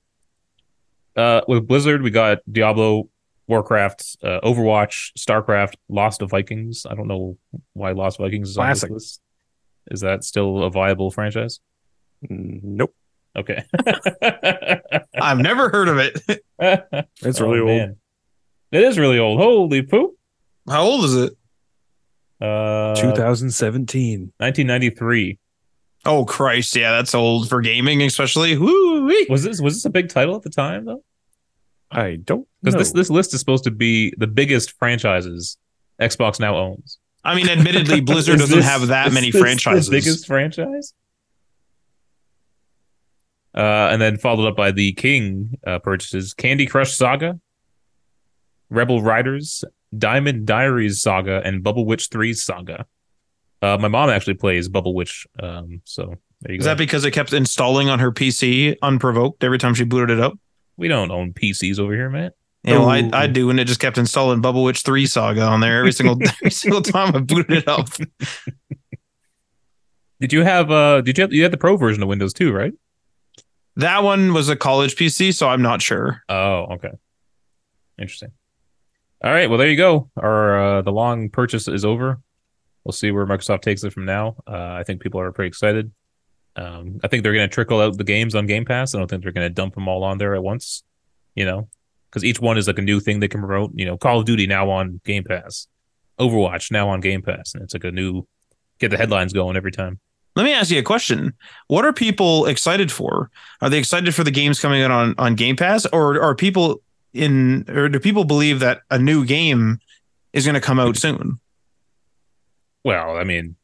Uh, with Blizzard, we got Diablo, Warcraft, uh, Overwatch, StarCraft, Lost of Vikings. I don't know why Lost Vikings is on this Classic. list. Is that still a viable franchise? Mm, Nope. Okay. <laughs> I've never heard of it. <laughs> It's Oh, really old. man. It is really old. Holy poop. How old is it? Uh, 2017. 1993. Oh Christ, yeah, that's old for gaming, especially. Woo Was this was this a big title at the time though? I don't Because this this list is supposed to be the biggest franchises Xbox now owns. I mean, admittedly, <laughs> Blizzard doesn't this- have that is many this franchises. The biggest franchise. Uh, and then followed up by the King uh, purchases Candy Crush Saga, Rebel Riders, Diamond Diaries Saga, and Bubble Witch 3 Saga. Uh, my mom actually plays Bubble Witch, um, so there you Is go. that because it kept installing on her PC unprovoked every time she booted it up? we don't own PCs over here, man. You know, I I do, and it just kept installing Bubble Witch Three Saga on there every single <laughs> every single time I booted it up. <laughs> Did you have uh did you have you had the pro version of Windows too, right? That one was a college PC, so I'm not sure. Oh, okay. Interesting. All right, well there you go. Our uh the long purchase is over. We'll see where Microsoft takes it from now. Uh I think people are pretty excited. Um I think they're going to trickle out the games on Game Pass. I don't think they're going to dump them all on there at once, you know, cuz each one is like a new thing they can promote, you know, Call of Duty now on Game Pass. Overwatch now on Game Pass, and it's like a new get the headlines going every time. Let me ask you a question. What are people excited for? Are they excited for the games coming out on, on Game Pass or are people in or do people believe that a new game is going to come out soon? Well, I mean,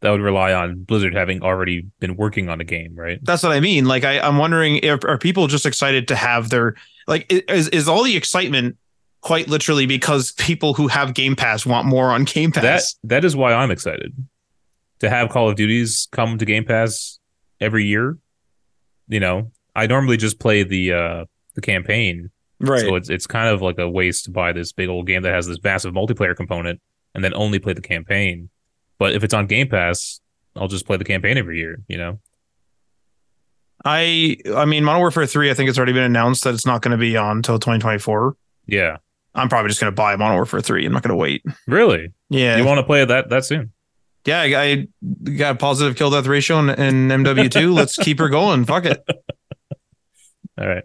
that would rely on Blizzard having already been working on a game, right? That's what I mean. Like I, I'm wondering if are people just excited to have their like is is all the excitement quite literally because people who have Game Pass want more on Game Pass? That that is why I'm excited to have Call of Duties come to Game Pass every year. You know, I normally just play the uh the campaign, right. so it's it's kind of like a waste to buy this big old game that has this massive multiplayer component and then only play the campaign. But if it's on Game Pass, I'll just play the campaign every year. You know, I I mean Modern Warfare 3 I think it's already been announced that it's not going to be on until 2024. yeah, I'm probably just going to buy Modern Warfare 3. I'm not going to wait. really. Yeah. You want to play it that that soon? Yeah, I, I got a positive kill death ratio in, in MW2. <laughs> Let's keep her going. Fuck it. All right.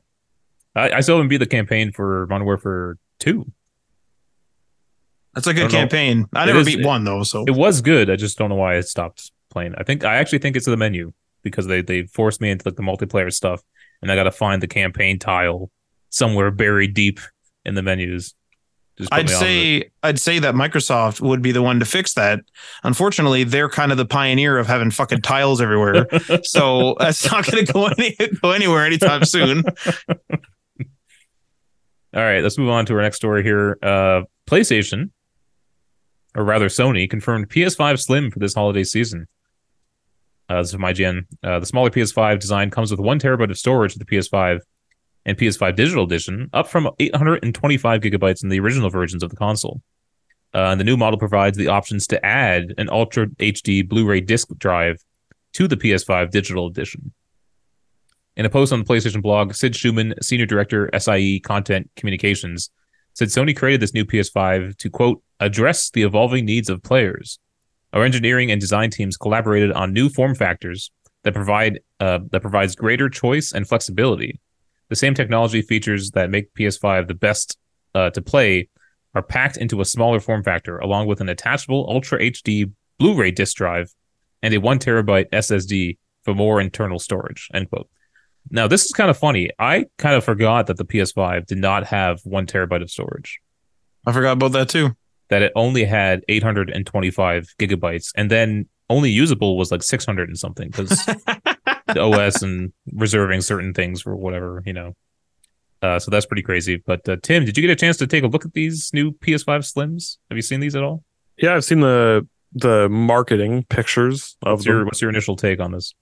I, I still haven't beat the campaign for Modern Warfare 2. That's a good know. campaign. I never is- beat one though, so It was good. I just don't know why I stopped playing. I think I actually think it's the menu because they they forced me into like the multiplayer stuff, and I got to find the campaign tile somewhere buried deep in the menus. I'd me off of it. say I'd say that Microsoft would be the one to fix that. Unfortunately, they're kind of the pioneer of having fucking tiles everywhere. <laughs> so that's not going to go any go anywhere anytime soon. All right, let's move on to our next story here. Uh, PlayStation, or rather Sony, confirmed PS5 Slim for this holiday season. Uh, this is from IGN. Uh, the smaller PS5 design comes with one terabyte of storage with the PS5 and PS5 Digital Edition, up from 825 gigabytes in the original versions of the console. Uh, the new model provides the options to add an Ultra HD Blu-ray disc drive to the PS5 Digital Edition. In a post on the PlayStation blog, Sid Shuman, Senior Director, SIE Content Communications, said Sony created this new PS5 to, quote, address the evolving needs of players. Our engineering and design teams collaborated on new form factors that provide uh, that provides greater choice and flexibility. The same technology features that make PS5 the best uh, to play are packed into a smaller form factor, along with an attachable Ultra HD Blu-ray disc drive and a one terabyte SSD for more internal storage. End quote. Now, this is kind of funny. I kind of forgot that the PS5 did not have one terabyte of storage, I forgot about that too. that it only had 825 gigabytes, and then only usable was like 600 and something because <laughs> the OS and reserving certain things for whatever, you know. Uh, so that's pretty crazy. But uh, Tim, did you get a chance to take a look at these new PS5 Slims? Have you seen these at all? Yeah, I've seen the the marketing pictures of What's your them. What's your initial take on this?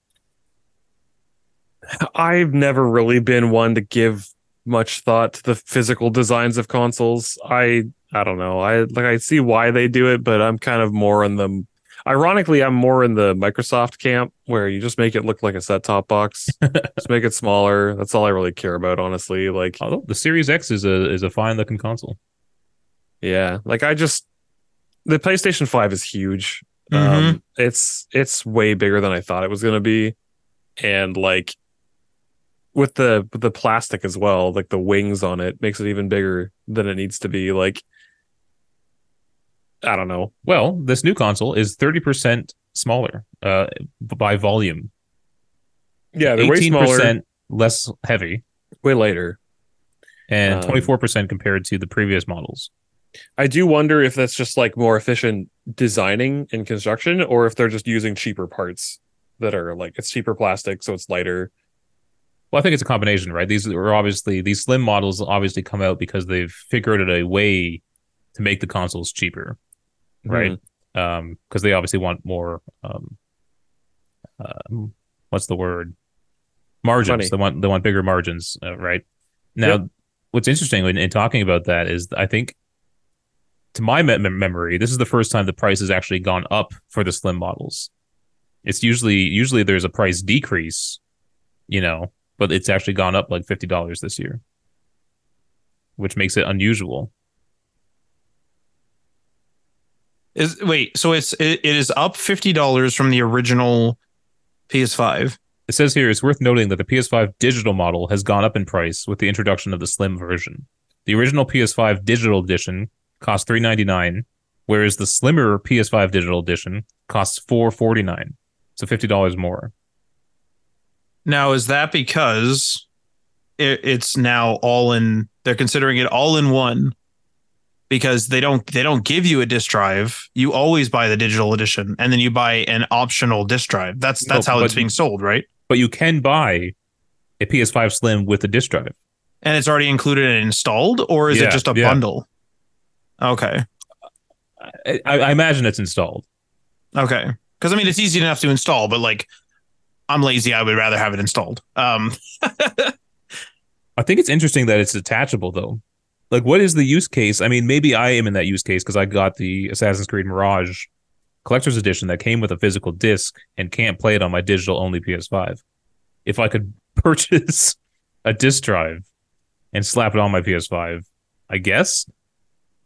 I've never really been one to give much thought to the physical designs of consoles. I I don't know. I like I see why they do it, but I'm kind of more on the ironically I'm more in the Microsoft camp where you just make it look like a set top box. <laughs> just make it smaller. That's all I really care about, honestly. Like Although the Series X is a is a fine looking console. yeah, like I just the PlayStation 5 is huge. Mhm. Um it's it's way bigger than I thought it was going to be. And like with the with the plastic as well, like the wings on it makes it even bigger than it needs to be. Like I don't know. Well, this new console is 30% smaller uh, by volume. Yeah, they're way smaller, 18% less heavy, way lighter. and Um, 24% compared to the previous models. I do wonder if that's just like more efficient designing and construction, or if they're just using cheaper parts that are like it's cheaper plastic, so it's lighter. Well, I think it's a combination, right? These are obviously these slim models obviously come out because they've figured out a way to make the consoles cheaper, right? Um, because they obviously want more. Um, uh, what's the word? Margins. Money. They want they want bigger margins, uh, right? Now, what's interesting in, in talking about that is I think, to my me- memory, this is the first time the price has actually gone up for the slim models. It's usually usually there's a price decrease, you know, but it's actually gone up like fifty dollars this year, which makes it unusual. Is wait, so it's it, it is up fifty dollars from the original PS5. It says here it's worth noting that the PS5 digital model has gone up in price with the introduction of the slim version. The original PS5 digital edition cost three ninety nine, whereas the slimmer PS5 digital edition costs four forty nine, so fifty dollars more. Now, is that because it, it's now all in? They're considering it all in one because they don't they don't give you a disk drive. You always buy the digital edition, and then you buy an optional disk drive. That's that's No, how but- it's being sold, right? But you can buy a PS5 Slim with a disk drive. And it's already included and installed, or is Yeah, it just a yeah. bundle? Okay, I, I imagine it's installed. okay. Because I mean, it's easy enough to install, but like, I'm lazy. I would rather have it installed. Um, <laughs> I think it's interesting that it's detachable though. Like, what is the use case? I mean, maybe I am in that use case because I got the Assassin's Creed Mirage collector's edition that came with a physical disc and can't play it on my digital only PS5. If I could <laughs> purchase a disc drive and slap it on my PS5, I guess.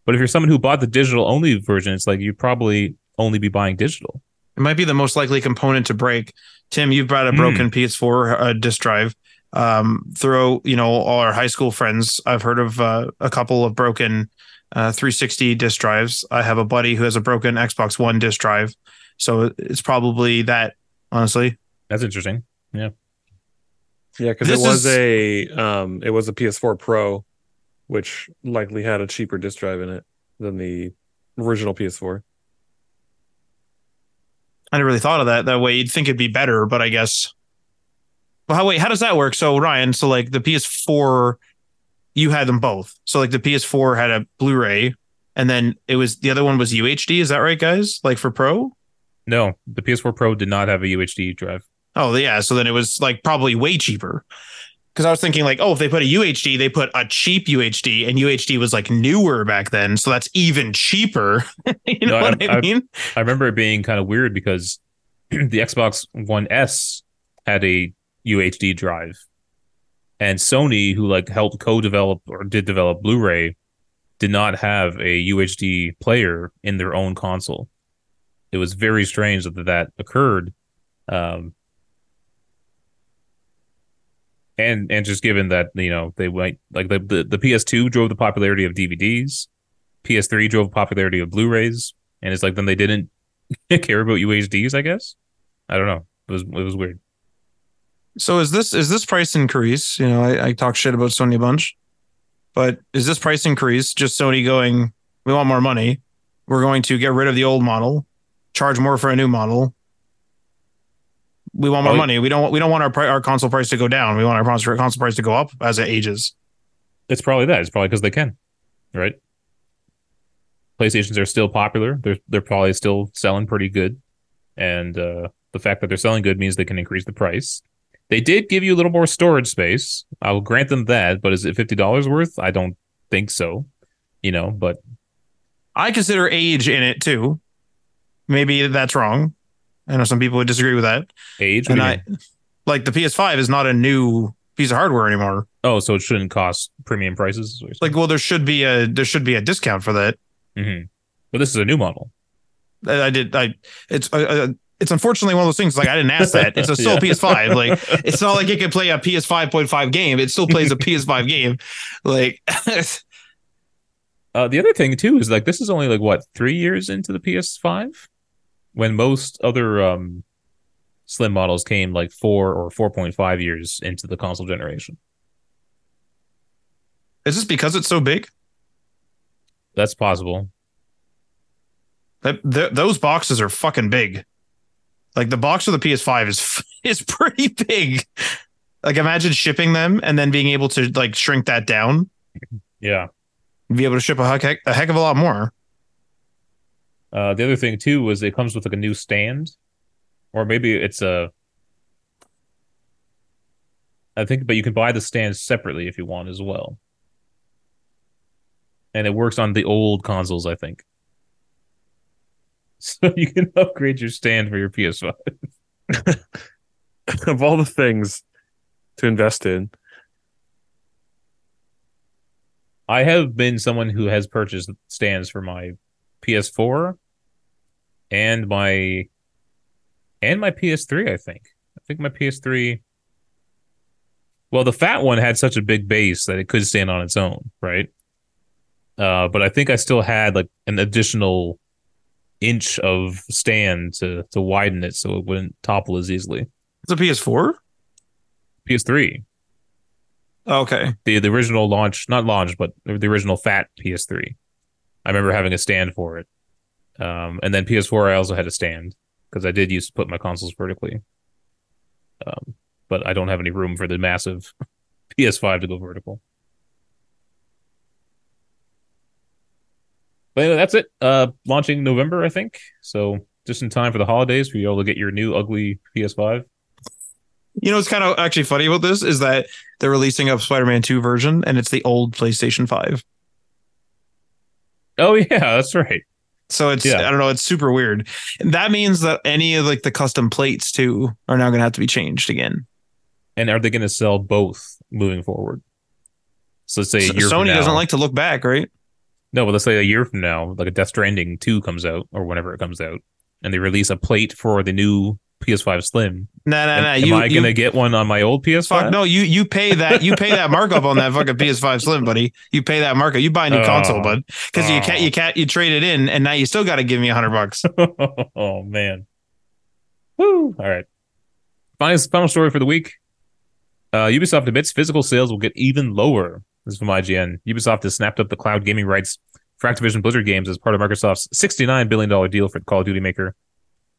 But if you're someone who bought the digital only version, it's like you'd probably only be buying digital. It might be the most likely component to break. Tim, you've brought a broken PS4 uh, disk drive. Um, through you know all our high school friends, I've heard of uh, a couple of broken uh, 360 disk drives. I have a buddy who has a broken Xbox One disk drive, so it's probably that. Honestly, That's interesting. Yeah, yeah, because it This was is- a um, it was a PS4 Pro, which likely had a cheaper disk drive in it than the original PS4. I never really thought of that that way. You'd think it'd be better, but I guess. Well, how wait? How does that work? So Ryan, so like the PS4, you had them both. So like the PS4 had a Blu-ray, and then it was the other one was UHD. Is that right, guys? Like for Pro? No, the PS4 Pro did not have a UHD drive. Oh yeah. So then it was like probably way cheaper. Because I was thinking like, oh, if they put a UHD, they put a cheap UHD, and UHD was like newer back then, so that's even cheaper. <laughs> you know No, what I, I- I- mean? I remember it being kind of weird because <clears throat> the Xbox One S had a UHD drive, and Sony, who like helped co-develop or did develop Blu-ray, did not have a UHD player in their own console. It was very strange that that occurred, um, and and just given that you know they went like the, the the PS2 drove the popularity of DVDs, PS3 drove popularity of Blu-rays, and it's like then they didn't <laughs> care about UHDs, I guess. I don't know. It was it was weird. So is this is this price increase? You know, I, I talk shit about Sony a bunch, but is this price increase just Sony going, we want more money, we're going to get rid of the old model, charge more for a new model. We want more Oh, money. We don't we don't want our our console price to go down. We want our console console price to go up as it ages. It's probably that. It's probably because they can, right? PlayStations are still popular. They're they're probably still selling pretty good, and uh, the fact that they're selling good means they can increase the price. They did give you a little more storage space. I will grant them that, but is it fifty dollars worth? I don't think so. You know, but I consider age in it too. Maybe that's wrong. I know some people would disagree with that. age. And I mean? like the PS5 is not a new piece of hardware anymore. oh, so it shouldn't cost premium prices. is what you're saying? Like, well, there should be a there should be a discount for that. Mhm. But this is a new model. I, I did. I it's uh, uh, it's unfortunately one of those things. Like I didn't ask that. It's a <laughs> still Yeah. PS5. Like <laughs> it's not like it can play a PS5.5 game. It still plays a PS5 <laughs> game. Like Uh, the other thing too is like this is only like what three years into the PS5, when most other um, slim models came like four or four point five years into the console generation. is this because it's so big? That's possible. That th- those boxes are fucking big. Like the box of the PS5 is <laughs> is pretty big. Like imagine shipping them and then being able to like shrink that down, Yeah. be able to ship a heck, a heck of a lot more. Uh, the other thing too was it comes with like a new stand, or maybe it's a. I think, but you can buy the stand separately if you want as well. and it works on the old consoles, I think. So you can upgrade your stand for your PS5. <laughs> of all the things to invest in. I have been someone who has purchased stands for my PS4 and my and my PS3, I think. I think my PS3 well, the fat one had such a big base that it could stand on its own, right? Uh, but I think I still had like an additional inch of stand to to widen it so it wouldn't topple as easily. It's a PS4. PS3, Okay. the the original launch, not launch, but the original fat PS3. I remember having a stand for it. Um, and then PS4, I also had a stand because I did used to put my consoles vertically. Um, but I don't have any room for the massive <laughs> PS5 to go vertical. But anyway, that's it. Uh, launching November, I think. So just in time for the holidays for you all to get your new ugly PS5. You know what's kind of actually funny about this is that they're releasing a Spider-Man 2 version and it's the old PlayStation 5. Oh <laughs> yeah, that's right. So it's Yeah. I don't know, it's super weird. That means that any of like the custom plates too are now going to have to be changed again. And are they going to sell both moving forward? So let's say a S- Sony now- doesn't like to look back, right? No, but let's say a year from now, like a Death Stranding 2 comes out or whenever it comes out, and they release a plate for the new PS5 Slim. Nah, nah, am nah. am You, I going to get one on my old PS5? fuck no, you you pay that you pay that markup on that fucking PS5 Slim, buddy. You pay that markup. You buy a new Oh. console, bud, because you Oh. can't you can't you trade it in, and now you still got to give me a hundred bucks. <laughs> oh, man. Woo. All right. Final, final story for the week. Uh, Ubisoft admits physical sales will get even lower. This is from IGN. Ubisoft has snapped up the cloud gaming rights for Activision Blizzard games as part of Microsoft's $69 billion deal for the Call of Duty maker.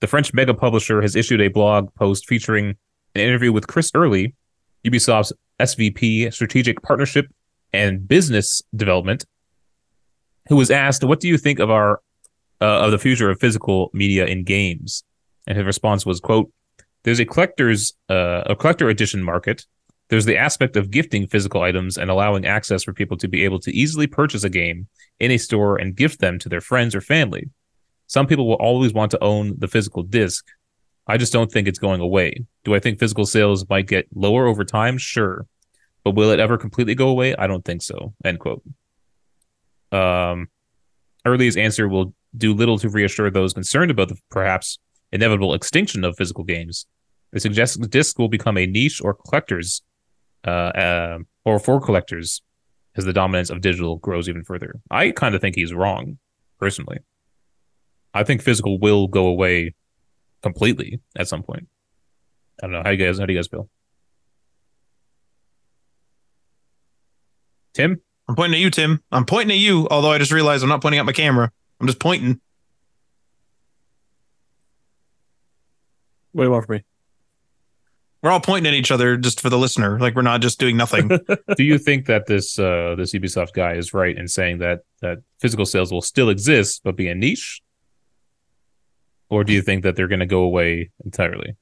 The French mega publisher has issued a blog post featuring an interview with Chris Early, Ubisoft's SVP, Strategic Partnership and Business Development, who was asked, "What do you think of our uh, of the future of physical media in games?" And his response was, "quote There's a collector's uh, a collector edition market. There's the aspect of gifting physical items and allowing access for people to be able to easily purchase a game in a store and gift them to their friends or family. Some people will always want to own the physical disc. I just don't think it's going away. Do I think physical sales might get lower over time? Sure. But will it ever completely go away? I don't think so. End quote. Um, Early's answer will do little to reassure those concerned about the perhaps inevitable extinction of physical games. It suggests the disc will become a niche or collectors, uh, uh, or for collectors, as the dominance of digital grows even further. I kind of think he's wrong, personally. I think physical will go away completely at some point. I don't know how you guys how do you guys feel? Tim, I'm pointing at you, Tim. I'm pointing at you. Although I just realized I'm not pointing at my camera. I'm just pointing. What do you want from me? We're all pointing at each other just for the listener. Like we're not just doing nothing. <laughs> do you think that this uh, this Ubisoft guy is right in saying that that physical sales will still exist but be a niche, or do you think that they're going to go away entirely?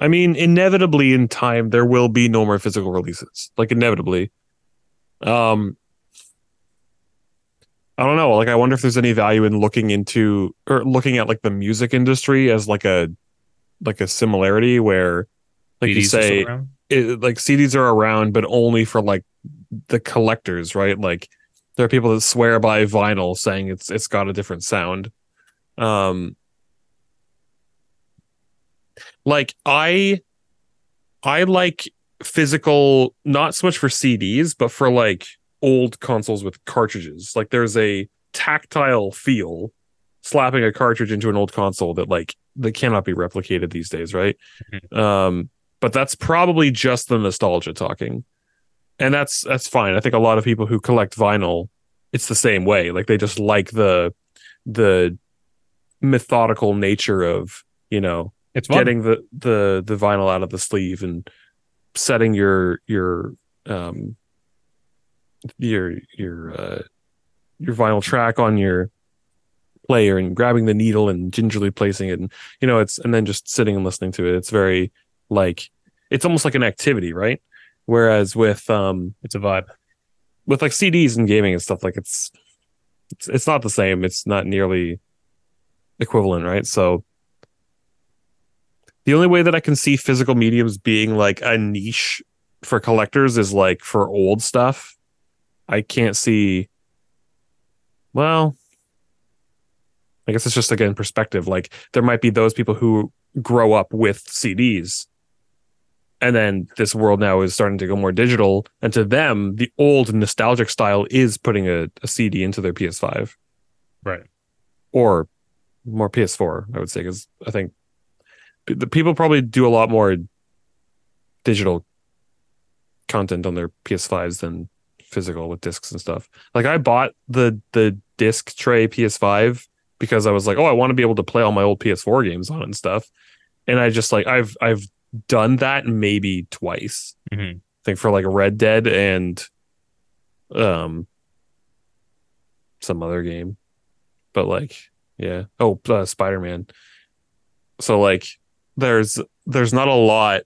I mean, inevitably in time there will be no more physical releases. Like inevitably. Um I don't know. Like I wonder if there's any value in looking into or looking at like the music industry as like a like a similarity where like you CDs still say it, like CDs are around, but only for like the collectors, right? Like there are people that swear by vinyl, saying it's it's got a different sound. Um, like I, I like physical, not so much for CDs, but for like old consoles with cartridges. Like there's a tactile feel slapping a cartridge into an old console that like that cannot be replicated these days, right? Um, but that's probably just the nostalgia talking and that's that's fine i think a lot of people who collect vinyl it's the same way like they just like the the methodical nature of you know It's fun. getting the the the vinyl out of the sleeve and setting your your um your your uh your vinyl track on your player and grabbing the needle and gingerly placing it and you know it's and then just sitting and listening to it it's very like it's almost like an activity right whereas with um it's a vibe. with like CDs and gaming and stuff, like it's it's it's not the same. It's not nearly equivalent, right? So the only way that I can see physical mediums being like a niche for collectors is like for old stuff. I can't see well, I guess it's just again perspective. Like there might be those people who grow up with CDs and then this world now is starting to go more digital and to them the old nostalgic style is putting a, a cd into their ps5 Right. or more ps4 i would say because i think the people probably do a lot more digital content on their ps5s than physical with discs and stuff like i bought the the disc tray ps5 because i was like oh i want to be able to play all my old ps4 games on it and stuff and i just like i've i've done that maybe twice. Mhm. I think for like Red Dead and um some other game. But like yeah. Oh, uh, Spider-Man. So like there's there's not a lot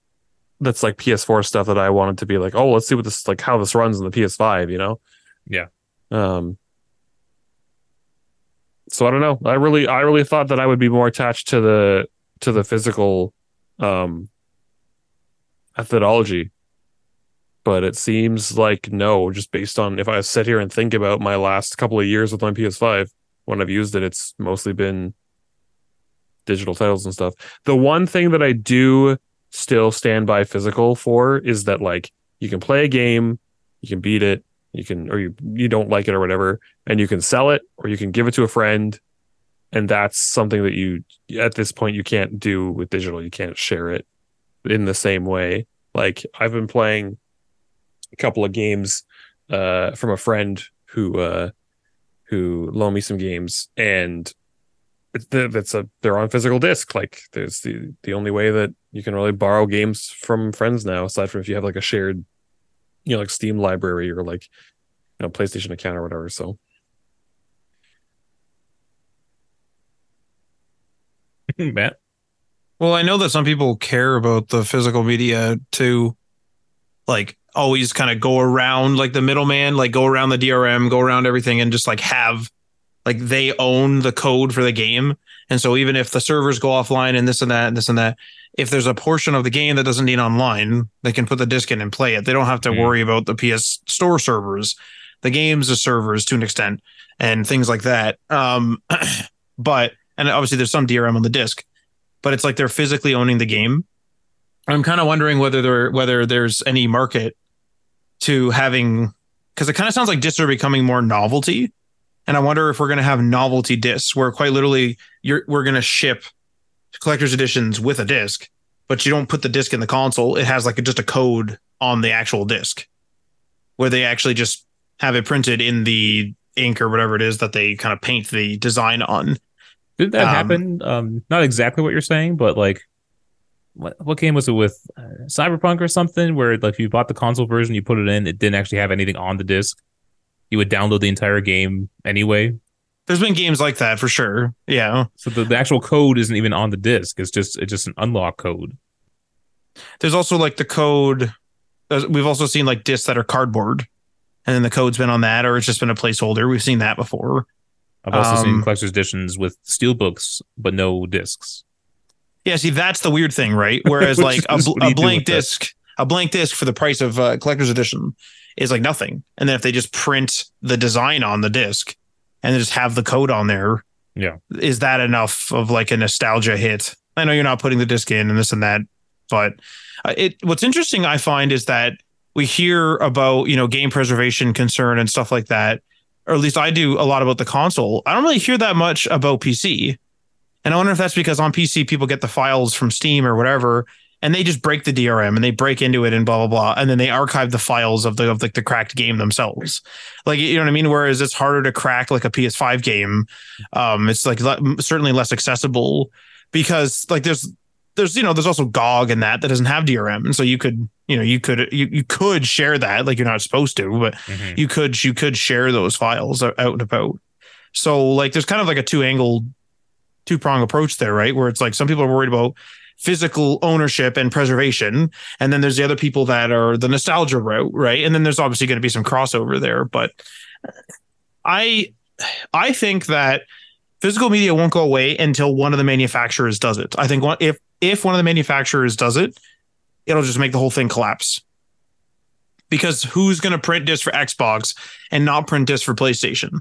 that's like PS4 stuff that I wanted to be like, "Oh, let's see what this like how this runs on the PS5," you know? Yeah. Um so I don't know. I really I really thought that I would be more attached to the to the physical um methodology but it seems like no just based on if i sit here and think about my last couple of years with my ps5 when i've used it it's mostly been digital titles and stuff the one thing that i do still stand by physical for is that like you can play a game you can beat it you can or you you don't like it or whatever and you can sell it or you can give it to a friend and that's something that you at this point you can't do with digital. You can't share it in the same way. Like i've been playing a couple of games uh from a friend who uh who loaned me some games and that's a they're on physical disc. Like there's the the only way that you can really borrow games from friends now aside from if you have like a shared you know like steam library or like you know playstation account or whatever so <laughs> Matt. Well, I know that some people care about the physical media to like always kind of go around like the middleman, like go around the DRM, go around everything and just like have like they own the code for the game. And so even if the servers go offline and this and that and this and that, if there's a portion of the game that doesn't need online, they can put the disc in and play it. They don't have to Mm. worry about the PS Store servers, the games the servers to an extent, and things like that. Um, <clears throat> but and obviously there's some DRM on the disc, but it's like they're physically owning the game. I'm kind of wondering whether there whether there's any market to having because it kind of sounds like discs are becoming more novelty, and I wonder if we're going to have novelty discs where quite literally you're we're going to ship collector's editions with a disc, but you don't put the disc in the console. It has like a, just a code on the actual disc where they actually just have it printed in the ink or whatever it is that they kind of paint the design on. Did that Um, happen? Um, not exactly what you're saying, but like, what what game was it with uh, Cyberpunk or something? Where like if you bought the console version, you put it in, it didn't actually have anything on the disc. You would download the entire game anyway, There's been games like that for sure. Yeah. so the, the actual code isn't even on the disc. It's just it's just an unlock code. There's also like the code. We've also seen like discs that are cardboard, and then the code's been on that, or it's just been a placeholder. We've seen that before. I've also seen Um, collector's editions with steel books but no discs. Yeah, see, that's the weird thing, right? <laughs> Whereas like a, bl- a blank with that? disc, a blank disc for the price of uh, collector's edition is like nothing. And then if they just print the design on the disc and just have the code on there, Yeah. is that enough of like a nostalgia hit? I know you're not putting the disc in and this and that, but uh, it. What's interesting I find is that we hear about you know game preservation concern and stuff like that, or at least I do a lot about the console. I don't really hear that much about PC. And I wonder if that's because on PC people get the files from Steam or whatever, and they just break the DRM and they break into it and blah blah blah, and then they archive the files of the of like the cracked game themselves. Like you know what I mean? Whereas it's harder to crack like a PS5 game. Um, it's like le- certainly less accessible because like there's there's you know there's also GOG and that that doesn't have DRM, and so you could you know you could you, you could share that like you're not supposed to, but Mhm. you could you could share those files out out and about. So like there's kind of like a two angled, two prong approach there, right? Where it's like some people are worried about physical ownership and preservation. And then there's the other people that are the nostalgia route, right? And then there's obviously going to be some crossover there. But I I think that physical media won't go away until one of the manufacturers does it. I think if if one of the manufacturers does it, it'll just make the whole thing collapse. Because who's going to print discs for Xbox and not print discs for PlayStation?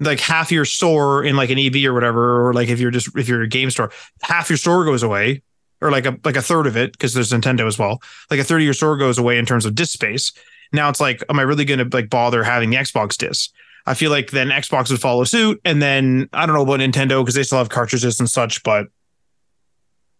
Like half your store in like an EB or whatever, or like if you're just if you're a game store, half your store goes away, or like a like a third of it because there's Nintendo as well. Like a third of your store goes away in terms of disc space. Now it's like, am I really going to like bother having the Xbox disc? I feel like then Xbox would follow suit, and then I don't know about Nintendo because they still have cartridges and such, but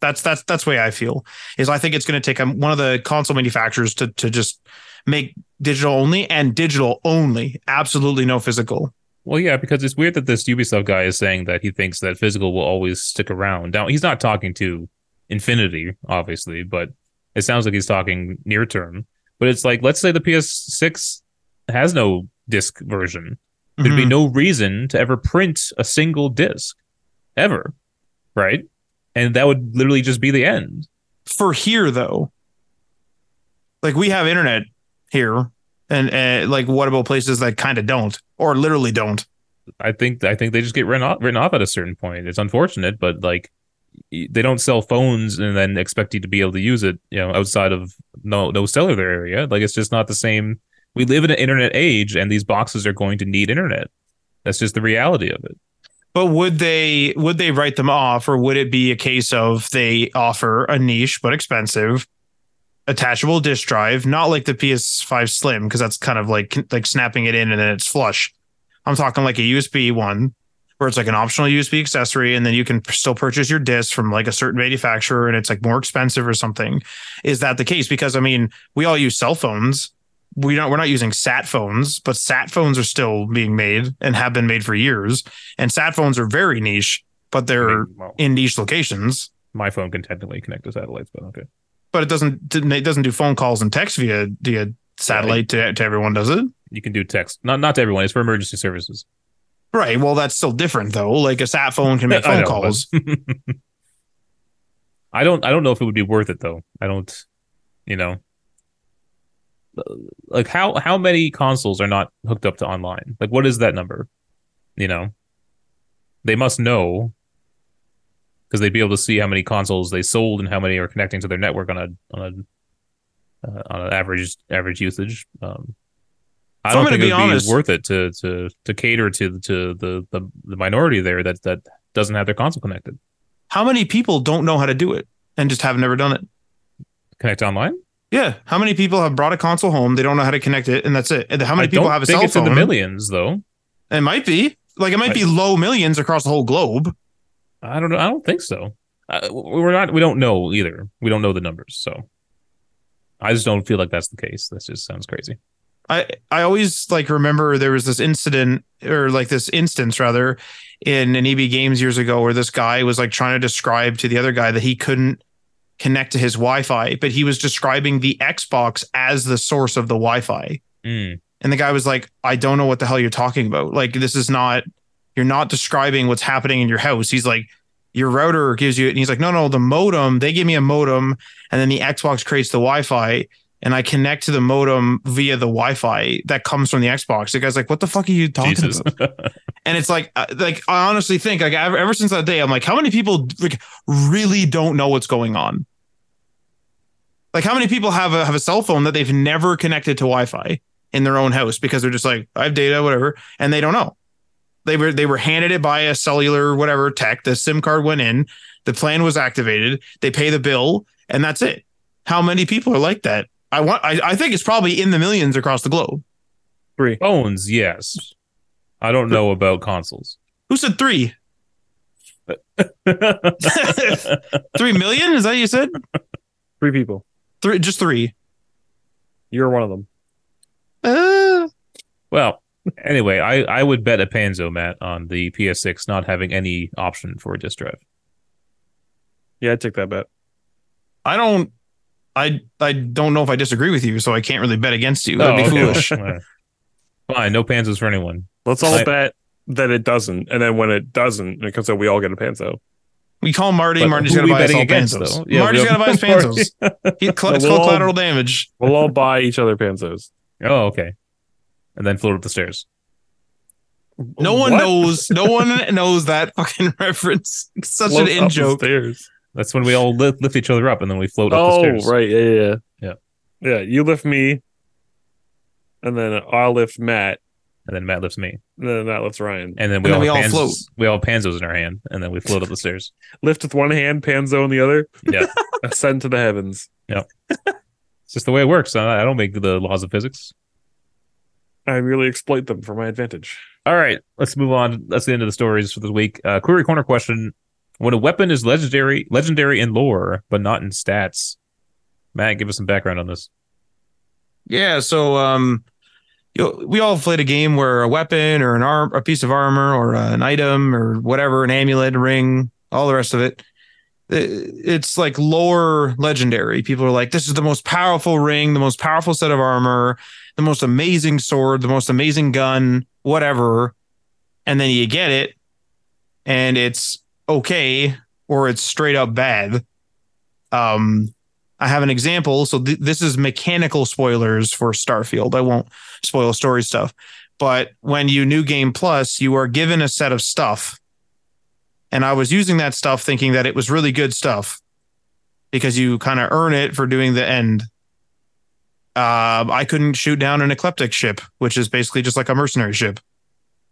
that's that's that's the way I feel. Is I think it's going to take um, one of the console manufacturers to to just make digital only and digital only, absolutely no physical. Well, yeah, because it's weird that this Ubisoft guy is saying that he thinks that physical will always stick around. Now he's not talking to Infinity, obviously, but it sounds like he's talking near term. But it's like, let's say the PS6 has no disc version There'd mm-hmm. be no reason to ever print a single disc ever. Right. And that would literally just be the end. For here, though, like we have internet here. And uh, like, what about places that kind of don't or literally don't? I think I think they just get written off, written off at a certain point. It's unfortunate, but like they don't sell phones and then expect you to be able to use it, you know, outside of no no cellular area. Like it's just not the same we live in an internet age and these boxes are going to need internet. That's just the reality of it. But would they would they write them off or would it be a case of they offer a niche but expensive attachable disk drive, not like the PS5 Slim because that's kind of like like snapping it in and then it's flush. I'm talking like a USB one where it's like an optional USB accessory and then you can still purchase your disc from like a certain manufacturer and it's like more expensive or something. Is that the case? Because I mean, we all use cell phones we don't we're not using sat phones, but sat phones are still being made and have been made for years. And sat phones are very niche, but they're I mean, well, in niche locations. My phone can technically connect to satellites, but okay. But it doesn't it doesn't do phone calls and text via via satellite to, to everyone, does it? You can do text. Not not to everyone, it's for emergency services. Right. Well, that's still different though. Like a sat phone can make phone know, calls. <laughs> I don't I don't know if it would be worth it though. I don't you know, like how how many consoles are not hooked up to online? Like what is that number? You know, they must know because they'd be able to see how many consoles they sold and how many are connecting to their network on a on a uh, on an average average usage. Um, I don't think it would be, honest, worth it to to to cater to to the, the the minority there that that doesn't have their console connected. How many people don't know how to do it and just have never done it? Connect online? Yeah. How many people have brought a console home? They don't know how to connect it, and that's it. And how many I people have a think cell it's phone? in the millions, though. It might be. Like it might I, be low millions across the whole globe. I don't know. I don't think so. Uh, we're not. We don't know either. We don't know the numbers. So I just don't feel like that's the case. That just sounds crazy. I I always like remember there was this incident or like this instance rather in an EB Games years ago where this guy was like trying to describe to the other guy that he couldn't connect to his Wi-Fi, but he was describing the Xbox as the source of the Wi-Fi. Mm. And the guy was like, "I don't know what the hell you're talking about. Like this is not you're not describing what's happening in your house." He's like, "Your router gives you," and he's like, "No, no, the modem. They give me a modem, and then the Xbox creates the Wi-Fi." And I connect to the modem via the Wi-Fi that comes from the Xbox. The guy's like, "What the fuck are you talking Jesus. about?" and it's like, uh, like I honestly think, like ever, ever since that day, I'm like, how many people like really don't know what's going on? Like how many people have a have a cell phone that they've never connected to Wi-Fi in their own house because they're just like, I have data, whatever, and they don't know. They were they were handed it by a cellular whatever tech. The SIM card went in, the plan was activated, they pay the bill, and that's it. How many people are like that? I want I, I think it's probably in the millions across the globe. Three. Phones, yes. I don't know about consoles. Who said three? <laughs> three million? Is that you said? Three people. Three, just three. You're one of them. Uh, well, anyway, I, I would bet a Panzo, Matt, on the PS6 not having any option for a disk drive. Yeah, I'd take that bet. I don't. I I don't know if I disagree with you, so I can't really bet against you. That'd oh, be okay. foolish. <laughs> Fine, no panzos for anyone. Let's all I, bet that it doesn't, and then when it doesn't, it comes out, we all get a panzo. We call Marty. But Marty's gonna we buy us betting all against, Panzos. though? Yeah, Marty's we- got to buy us <laughs> Panzos. He, it's We'll called all- collateral damage. We'll all buy each other panzos. Oh, okay. And then float up the stairs. No one What? knows. No one <laughs> knows that fucking reference. It's such Float an up in joke. stairs. That's when we all lift, lift each other up and then we float up the Oh, stairs. right. Yeah, yeah, yeah. Yeah. Yeah. You lift me, and then I'll lift Matt, And then Matt lifts me. and then Matt lifts Ryan. And then we And all, then we all panzos, float. We all have panzos in our hand and then we float up the stairs. <laughs> Lift with one hand, Panzo in the other. Yeah. <laughs> Ascend to the heavens. Yeah. it's just the way it works. I I don't make the laws of physics. I really exploit them for my advantage. All right, let's move on. That's the end of the stories for this week. Uh, query corner question: When a weapon is legendary, legendary in lore but not in stats, Matt, give us some background on this. Yeah. So, um, you we all played a game where a weapon or an arm, a piece of armor, or an item, or whatever, an amulet, ring, all the rest of it. It's like lore legendary. People are like, this is the most powerful ring, the most powerful set of armor, the most amazing sword, the most amazing gun, whatever. And then you get it, and it's okay, or it's straight up bad. Um, I have an example. So th- this is mechanical spoilers for Starfield. I won't spoil story stuff. But when you new game plus, you are given a set of stuff. And I was using that stuff thinking that it was really good stuff because you kind of earn it for doing the end. Uh, I couldn't shoot down an Ecliptic ship, which is basically just like a mercenary ship.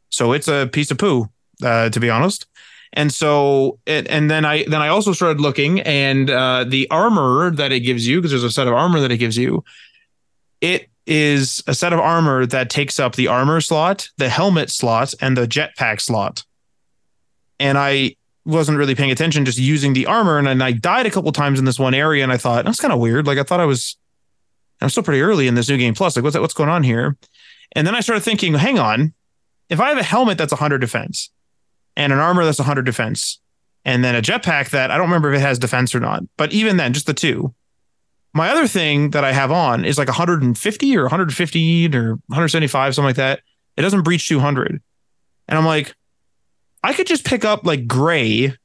So it's a piece of poo, uh, to be honest. And so it, and then I then I also started looking and uh the armor that it gives you because there's a set of armor that it gives you it is a set of armor that takes up the armor slot, the helmet slot and the jetpack slot. And I wasn't really paying attention just using the armor and then I died a couple times in this one area and I thought that's kind of weird like I thought I was I'm still pretty early in this new game plus like what's what's going on here? And then I started thinking hang on if I have a helmet that's 100 defense and an armor that's 100 defense, and then a jetpack that I don't remember if it has defense or not, but even then, just the two. My other thing that I have on is like 150 or 150 or 175, something like that. It doesn't breach 200. And I'm like, I could just pick up like gray,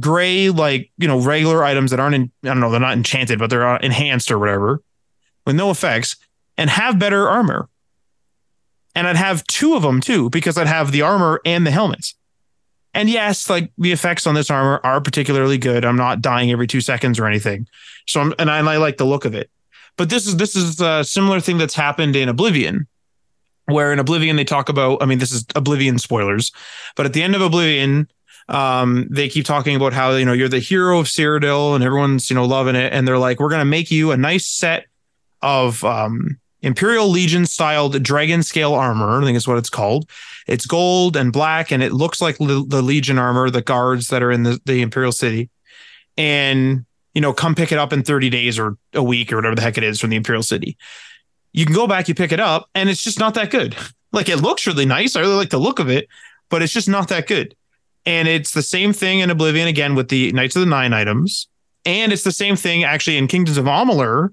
gray, like, you know, regular items that aren't, in, I don't know, they're not enchanted, but they're uh, enhanced or whatever with no effects and have better armor and I'd have two of them too because I'd have the armor and the helmets. And yes, like the effects on this armor are particularly good. I'm not dying every two seconds or anything. So I'm, and I, and I like the look of it. But this is this is a similar thing that's happened in Oblivion, where in Oblivion they talk about. I mean, this is Oblivion spoilers, but at the end of Oblivion, um, they keep talking about how you know you're the hero of Cyrodiil and everyone's you know loving it, and they're like, we're gonna make you a nice set of um Imperial Legion styled dragon scale armor. I think is what it's called. It's gold and black, and it looks like the, the Legion armor, the guards that are in the, the Imperial City. And, you know, come pick it up in 30 days or a week or whatever the heck it is from the Imperial City. You can go back, you pick it up, and it's just not that good. <laughs> Like it looks really nice. I really like the look of it, but it's just not that good. And it's the same thing in Oblivion again with the Knights of the Nine items. And it's the same thing actually in Kingdoms of Amalur,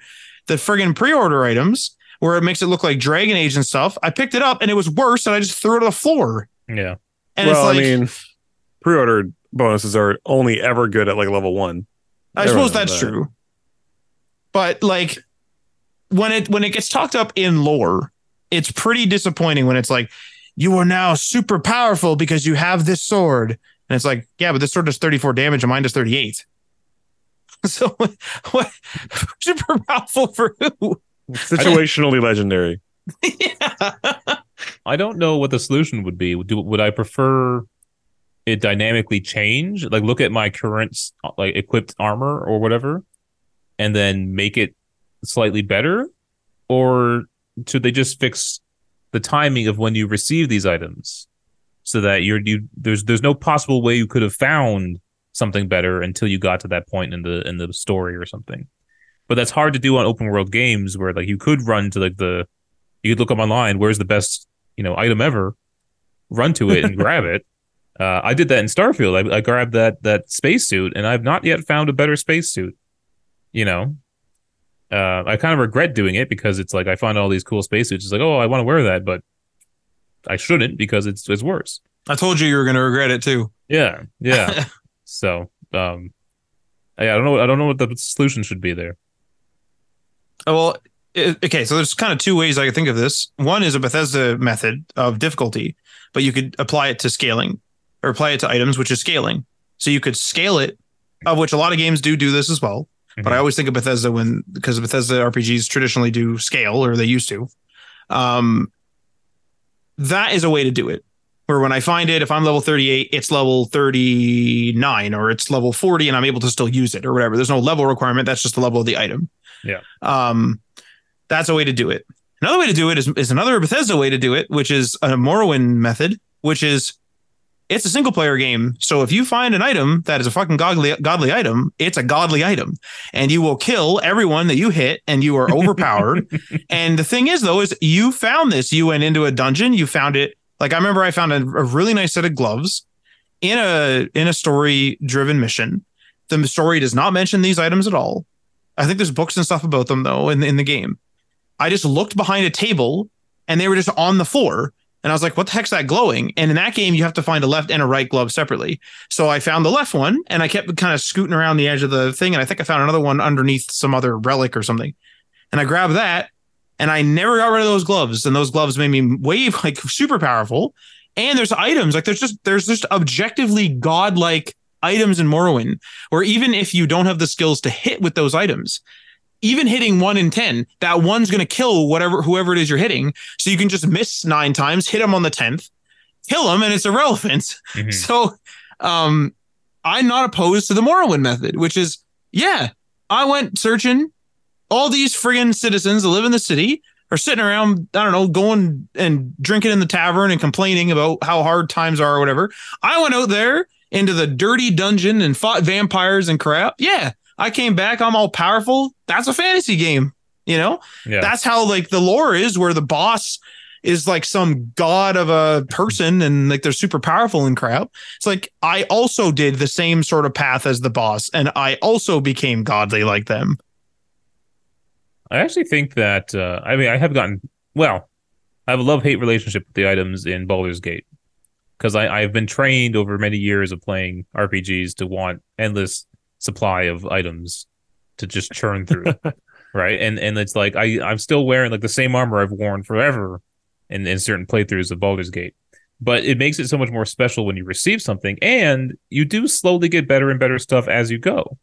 the friggin' pre-order items where it makes it look like Dragon Age and stuff. I picked it up and it was worse, and I just threw it on the floor. Yeah. And well, it's like, I mean, pre-ordered bonuses are only ever good at like level one. I everyone suppose that's that. true. But like when it when it gets talked up in lore, it's pretty disappointing when it's like you are now super powerful because you have this sword. And it's like, yeah, but this sword does 34 damage and mine does 38. <laughs> So <laughs> what super powerful for who? <laughs> Situationally legendary. yeah. I don't know what the solution would be. Would, would I prefer it dynamically change? Like look at my current like equipped armor or whatever, and then make it slightly better, or should they just fix the timing of when you receive these items so that you're you there's there's no possible way you could have found something better until you got to that point in the in the story or something. But that's hard to do on open world games where like you could run to like the you could look up online where's the best you know item ever, run to it and <laughs> grab it. Uh, I did that in Starfield. I, I grabbed that that spacesuit, and I've not yet found a better spacesuit. You know, uh, I kind of regret doing it because it's like I find all these cool spacesuits. It's like, oh, I want to wear that, but I shouldn't because it's it's worse. I told you you were going to regret it too. Yeah, yeah. <laughs> So, um, yeah, I don't know. I don't know what the solution should be there. Well, it- okay, so there's kind of two ways I can think of this. One is a Bethesda method of difficulty, but you could apply it to scaling or apply it to items, which is scaling. So you could scale it, of which a lot of games do do this as well. But I Mhm. always think of Bethesda when because Bethesda RPGs traditionally do scale or they used to. Um, that is a way to do it. Where when I find it, if I'm level 38, it's level 39 or it's level 40 and I'm able to still use it or whatever. There's no level requirement. That's just the level of the item. Yeah. Um, that's a way to do it. Another way to do it is, is another Bethesda way to do it, which is a Morrowind method, which is it's a single player game. So if you find an item that is a fucking godly godly item, it's a godly item. And you will kill everyone that you hit and you are overpowered. <laughs> and the thing is though, is you found this. You went into a dungeon, you found it. Like I remember I found a, a really nice set of gloves in a in a story driven mission. The story does not mention these items at all. I think there's books and stuff about them though in in the game. I just looked behind a table and they were just on the floor. And I was like, what the heck's that glowing? And in that game, you have to find a left and a right glove separately. So I found the left one and I kept kind of scooting around the edge of the thing. And I think I found another one underneath some other relic or something. And I grabbed that and I never got rid of those gloves. And those gloves made me wave <laughs> like super powerful. And there's items like there's just there's just objectively godlike items in Morrowind where even if you don't have the skills to hit with those items, even hitting one in 10, that one's going to kill whatever, whoever it is you're hitting. So you can just miss nine times, hit them on the 10th, kill them, and it's irrelevant. Mhm. <laughs> So, um, I'm not opposed to the Morrowind method, which is, yeah, I went searching. All these friggin' citizens that live in the city are sitting around, I don't know, going and drinking in the tavern and complaining about how hard times are or whatever. I went out there into the dirty dungeon and fought vampires and crap. Yeah, I came back. I'm all powerful. That's a fantasy game, you know? Yeah. That's how like the lore is, where the boss is like some god of a person and like they're super powerful and crap. It's like I also did the same sort of path as the boss, and I also became godly like them. I actually think that uh, I mean I have gotten well, I have a love hate relationship with the items in Baldur's Gate because I I've been trained over many years of playing RPGs to want endless supply of items to just churn through, <laughs> right? And and it's like I I'm still wearing like the same armor I've worn forever in in certain playthroughs of Baldur's Gate. But it makes it so much more special when you receive something, and you do slowly get better and better stuff as you go.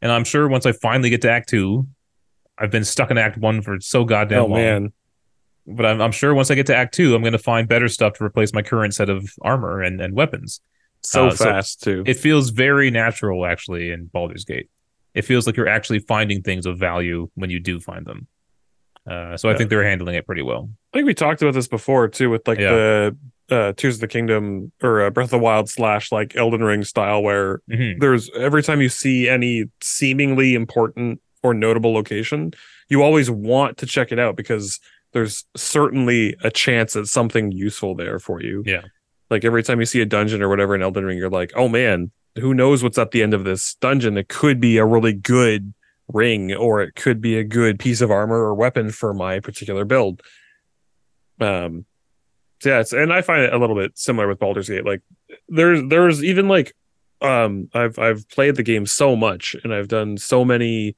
And I'm sure once I finally get to Act Two, I've been stuck in Act One for so goddamn Oh long. man, But I'm, I'm sure once I get to Act Two, I'm going to find better stuff to replace my current set of armor and, and weapons. so Uh, so fast too. It feels very natural, actually, in Baldur's Gate. It feels like you're actually finding things of value when you do find them. Uh, so I think they're handling it pretty well. I think we talked about this before too, with like Yeah. the uh, Tears of the Kingdom or uh, Breath of the Wild slash like Elden Ring style, where Mhm. there's every time you see any seemingly important or notable location, you always want to check it out because there's certainly a chance that something useful there for you. Yeah. Like every time you see a dungeon or whatever in Elden Ring, you're like, oh man, who knows what's at the end of this dungeon? It could be a really good ring or it could be a good piece of armor or weapon for my particular build. Um, so yeah, it's, and I find it a little bit similar with Baldur's Gate. Like there's there's even like um I've I've played the game so much and I've done so many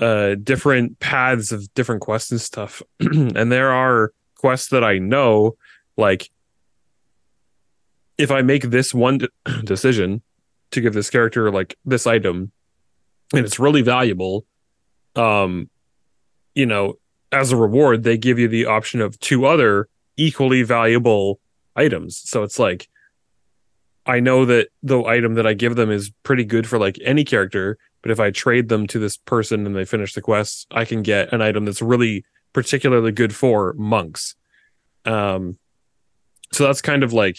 uh different paths of different quests and stuff. <clears throat> and there are quests that I know like if I make this one de- <clears throat> decision to give this character like this item and it's really valuable um you know as a reward they give you the option of two other equally valuable items so it's like i know that the item that i give them is pretty good for like any character but if i trade them to this person and they finish the quest i can get an item that's really particularly good for monks um so that's kind of like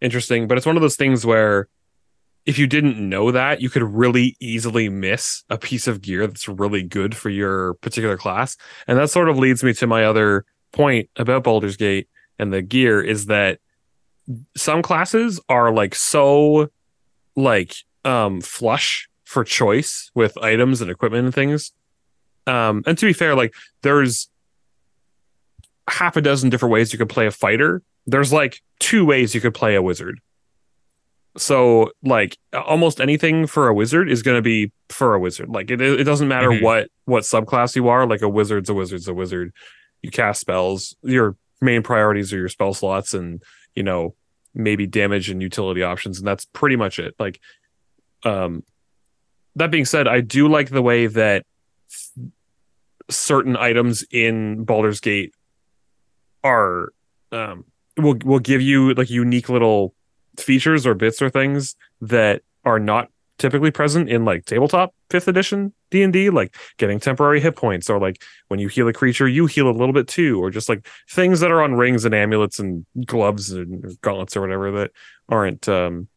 interesting but it's one of those things where if you didn't know that, you could really easily miss a piece of gear that's really good for your particular class. And that sort of leads me to my other point about Baldur's Gate and the gear is that some classes are like so like um flush for choice with items and equipment and things. Um and to be fair, like there's half a dozen different ways you could play a fighter. There's like two ways you could play a wizard So like almost anything for a wizard is going to be for a wizard. Like it it doesn't matter Mhm. what what subclass you are. Like a wizard's a wizard's a wizard. You cast spells. Your main priorities are your spell slots and you know maybe damage and utility options, and that's pretty much it. Like um that being said, I do like the way that certain items in Baldur's Gate are um will will give you like unique little features or bits or things that are not typically present in like tabletop 5th edition D&D like getting temporary hit points or like when you heal a creature you heal a little bit too or just like things that are on rings and amulets and gloves and gauntlets or whatever that aren't um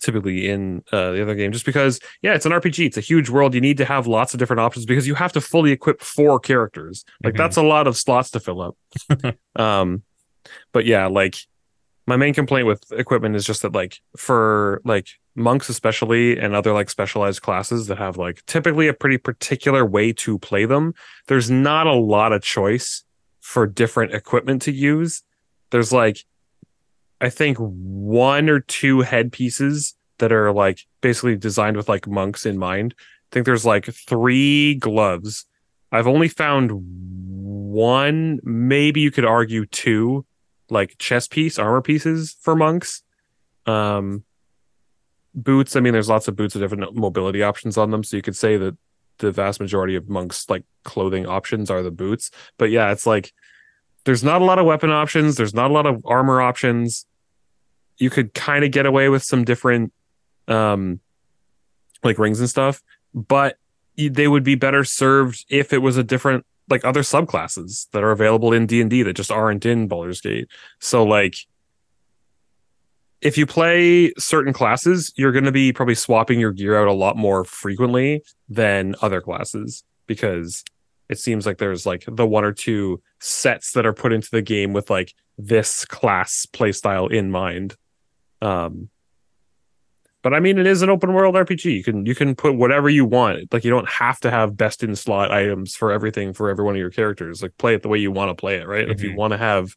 typically in uh, the other game just because yeah it's an rpg it's a huge world. You need to have lots of different options because you have to fully equip four characters. Like Mhm. that's a lot of slots to fill up. <laughs> Um but yeah like my main complaint with equipment is just that like for like monks especially and other like specialized classes that have like typically a pretty particular way to play them there's not a lot of choice for different equipment to use. There's like i think one or two headpieces that are like basically designed with like monks in mind. I think there's like three gloves. I've only found one maybe you could argue two like chest piece armor pieces for monks. Um boots i mean there's lots of boots with different mobility options on them so you could say that the vast majority of monks like clothing options are the boots. But yeah it's like there's not a lot of weapon options there's not a lot of armor options you could kind of get away with some different um like rings and stuff but they would be better served if it was a different like other subclasses that are available in D&D that just aren't in Baldur's Gate. So like if you play certain classes, you're going to be probably swapping your gear out a lot more frequently than other classes because it seems like there's like the one or two sets that are put into the game with like this class playstyle in mind. Um but I mean, it is an open world RPG. You can you can put whatever you want. Like you don't have to have best in slot items for everything for every one of your characters. Like play it the way you want to play it, right? If you Mhm. want to have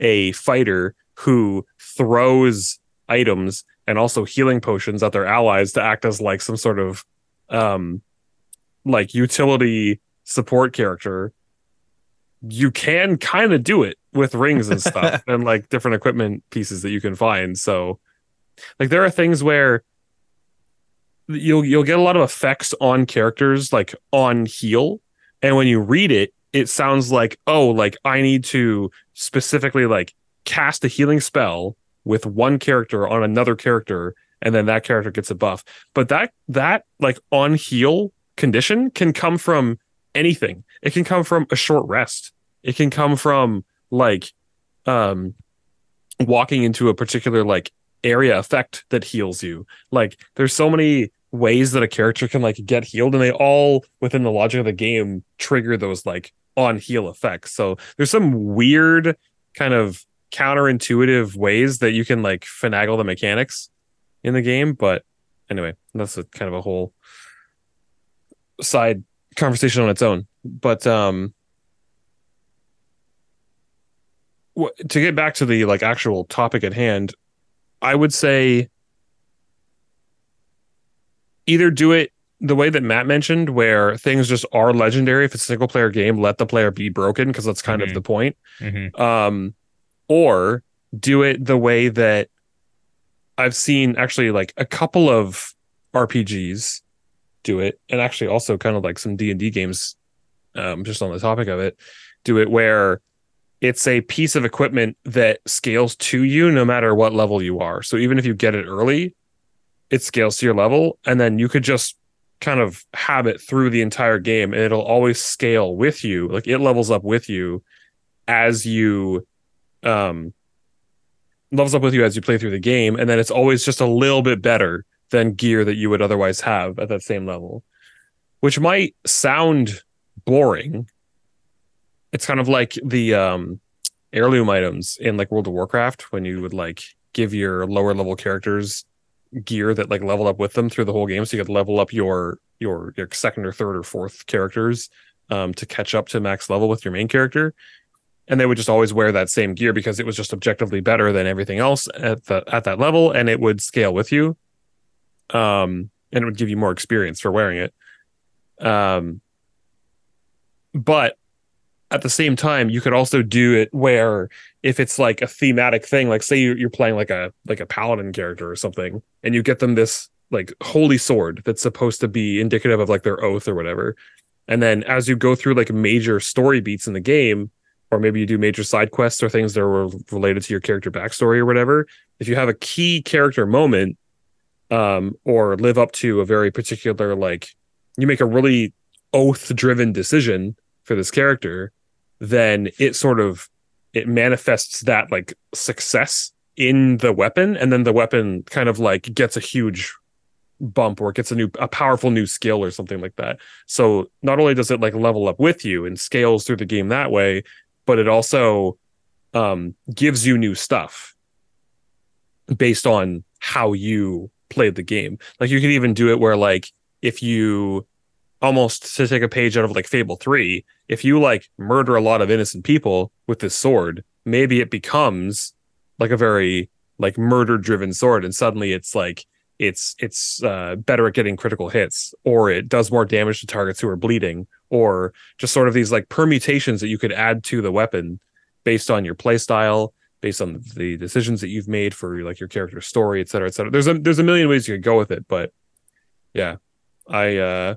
a fighter who throws items and also healing potions at their allies to act as like some sort of um like utility support character, you can kind of do it with rings and stuff <laughs> and like different equipment pieces that you can find. So like there are things where you'll you'll get a lot of effects on characters like on heal and when you read it it sounds like oh like i need to specifically like cast a healing spell with one character on another character and then that character gets a buff. But that that like on heal condition can come from anything. It can come from a short rest. It can come from like um walking into a particular like area effect that heals you. Like there's so many ways that a character can like get healed and they all within the logic of the game trigger those like on heal effects. So there's some weird kind of counterintuitive ways that you can like finagle the mechanics in the game, but anyway, that's a kind of a whole side conversation on its own. But um to get back to the like actual topic at hand, I would say either do it the way that Matt mentioned, where things just are legendary. If it's a single player game, let the player be broken because that's kind Mhm. of the point. Mhm. Um, or do it the way that I've seen actually like a couple of RPGs do it, and actually also kind of like some D and D games. Um, just on the topic of it, do it where it's a piece of equipment that scales to you no matter what level you are. So even if you get it early, it scales to your level, and then you could just kind of have it through the entire game, and it'll always scale with you. Like it levels up with you as you um levels up with you as you play through the game, and then it's always just a little bit better than gear that you would otherwise have at that same level. Which might sound boring. It's kind of like the um heirloom items in like World of Warcraft when you would like give your lower level characters gear that like level up with them through the whole game. So you could level up your your your second or third or fourth characters um to catch up to max level with your main character. And they would just always wear that same gear because it was just objectively better than everything else at the at that level and it would scale with you um and it would give you more experience for wearing it. Um but at the same time you could also do it where if it's like a thematic thing like say you're playing like a like a paladin character or something and you get them this like holy sword that's supposed to be indicative of like their oath or whatever and then as you go through like major story beats in the game or maybe you do major side quests or things that are related to your character backstory or whatever if you have a key character moment um or live up to a very particular like you make a really oath driven decision for this character then it sort of it manifests that like success in the weapon and then the weapon kind of like gets a huge bump or gets a new a powerful new skill or something like that. So not only does it like level up with you and scales through the game that way but it also um gives you new stuff based on how you played the game. Like you can even do it where like if you almost to take a page out of like Fable 3, if you like murder a lot of innocent people with this sword, maybe it becomes like a very like murder driven sword and suddenly it's like it's it's uh, better at getting critical hits or it does more damage to targets who are bleeding or just sort of these like permutations that you could add to the weapon based on your playstyle based on the decisions that you've made for like your character story et cetera et cetera. There's a there's a million ways you could go with it but yeah. I uh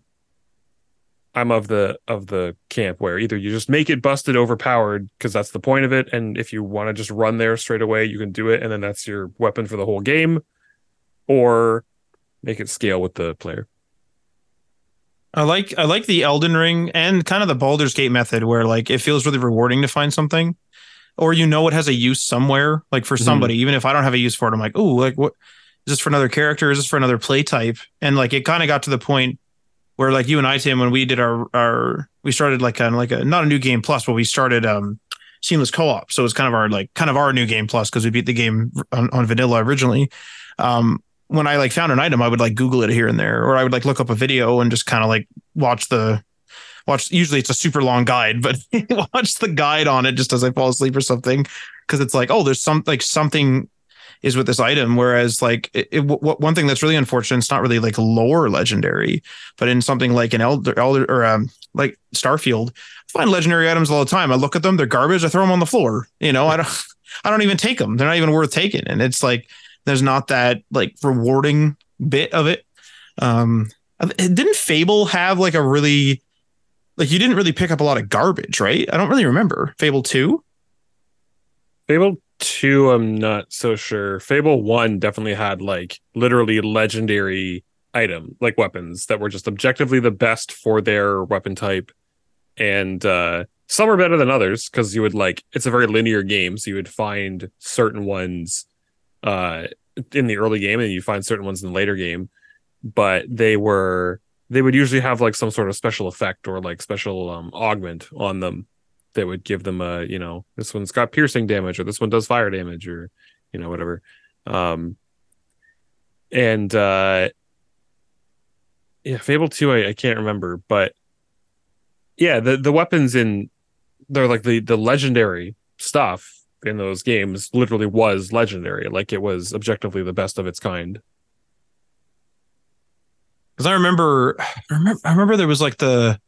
I'm of the of the camp where either you just make it busted overpowered because that's the point of it, and if you want to just run there straight away, you can do it, and then that's your weapon for the whole game, or make it scale with the player. I like I like the Elden Ring and kind of the Baldur's Gate method where like it feels really rewarding to find something, or you know it has a use somewhere. Like for somebody, mm-hmm. even if I don't have a use for it, I'm like, oh, like what is this for another character? Is this for another play type? And like it kind of got to the point where like you and I, Tim, when we did our our we started like kind of like a not a new game plus, but we started um seamless co-op. So it was kind of our like kind of our new game plus because we beat the game on, on vanilla originally. Um, when I like found an item, I would like Google it here and there, or I would like look up a video and just kind of like watch the watch. Usually it's a super long guide, but <laughs> watch the guide on it just as I fall asleep or something. Cause it's like, oh, there's some like something is with this item. Whereas like it, it, w- one thing that's really unfortunate, it's not really like lore legendary, but in something like an elder, elder or um, like Starfield, I find legendary items all the time. I look at them, they're garbage. I throw them on the floor. You know, I don't, <laughs> I don't even take them. They're not even worth taking. And it's like, there's not that like rewarding bit of it. Um, didn't Fable have like a really, like you didn't really pick up a lot of garbage, right? I don't really remember Fable 2. Fable two, I'm not so sure. Fable one definitely had like literally legendary item like weapons that were just objectively the best for their weapon type, and uh, some are better than others because you would like it's a very linear game, so you would find certain ones uh, in the early game and you find certain ones in the later game, but they were they would usually have like some sort of special effect or like special um, augment on them that would give them a you know this one's got piercing damage or this one does fire damage or you know whatever. Um and uh yeah fable 2 I, I can't remember but yeah the the weapons in they're like the the legendary stuff in those games literally was legendary. Like it was objectively the best of its kind. Because i remember <sighs> i remember i remember there was like the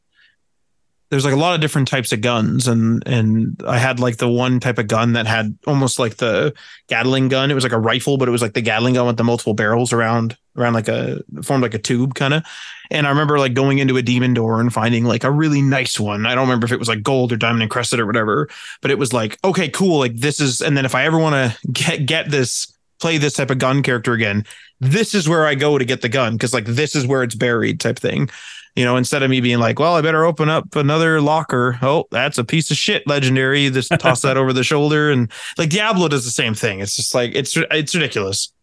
there's like a lot of different types of guns and and I had like the one type of gun that had almost like the Gatling gun. It was like a rifle, but it was like the Gatling gun with the multiple barrels around around like a formed like a tube kind of. And I remember like going into a demon door and finding like a really nice one. I don't remember if it was like gold or diamond encrusted or whatever, but it was like, okay, cool. Like this is and then if I ever want to get get this play this type of gun character again, this is where I go to get the gun because like this is where it's buried type thing you know, instead of me being like, well, I better open up another locker. Oh, that's a piece of shit legendary. Just <laughs> toss that over the shoulder. And like Diablo does the same thing. It's just like, it's, it's ridiculous.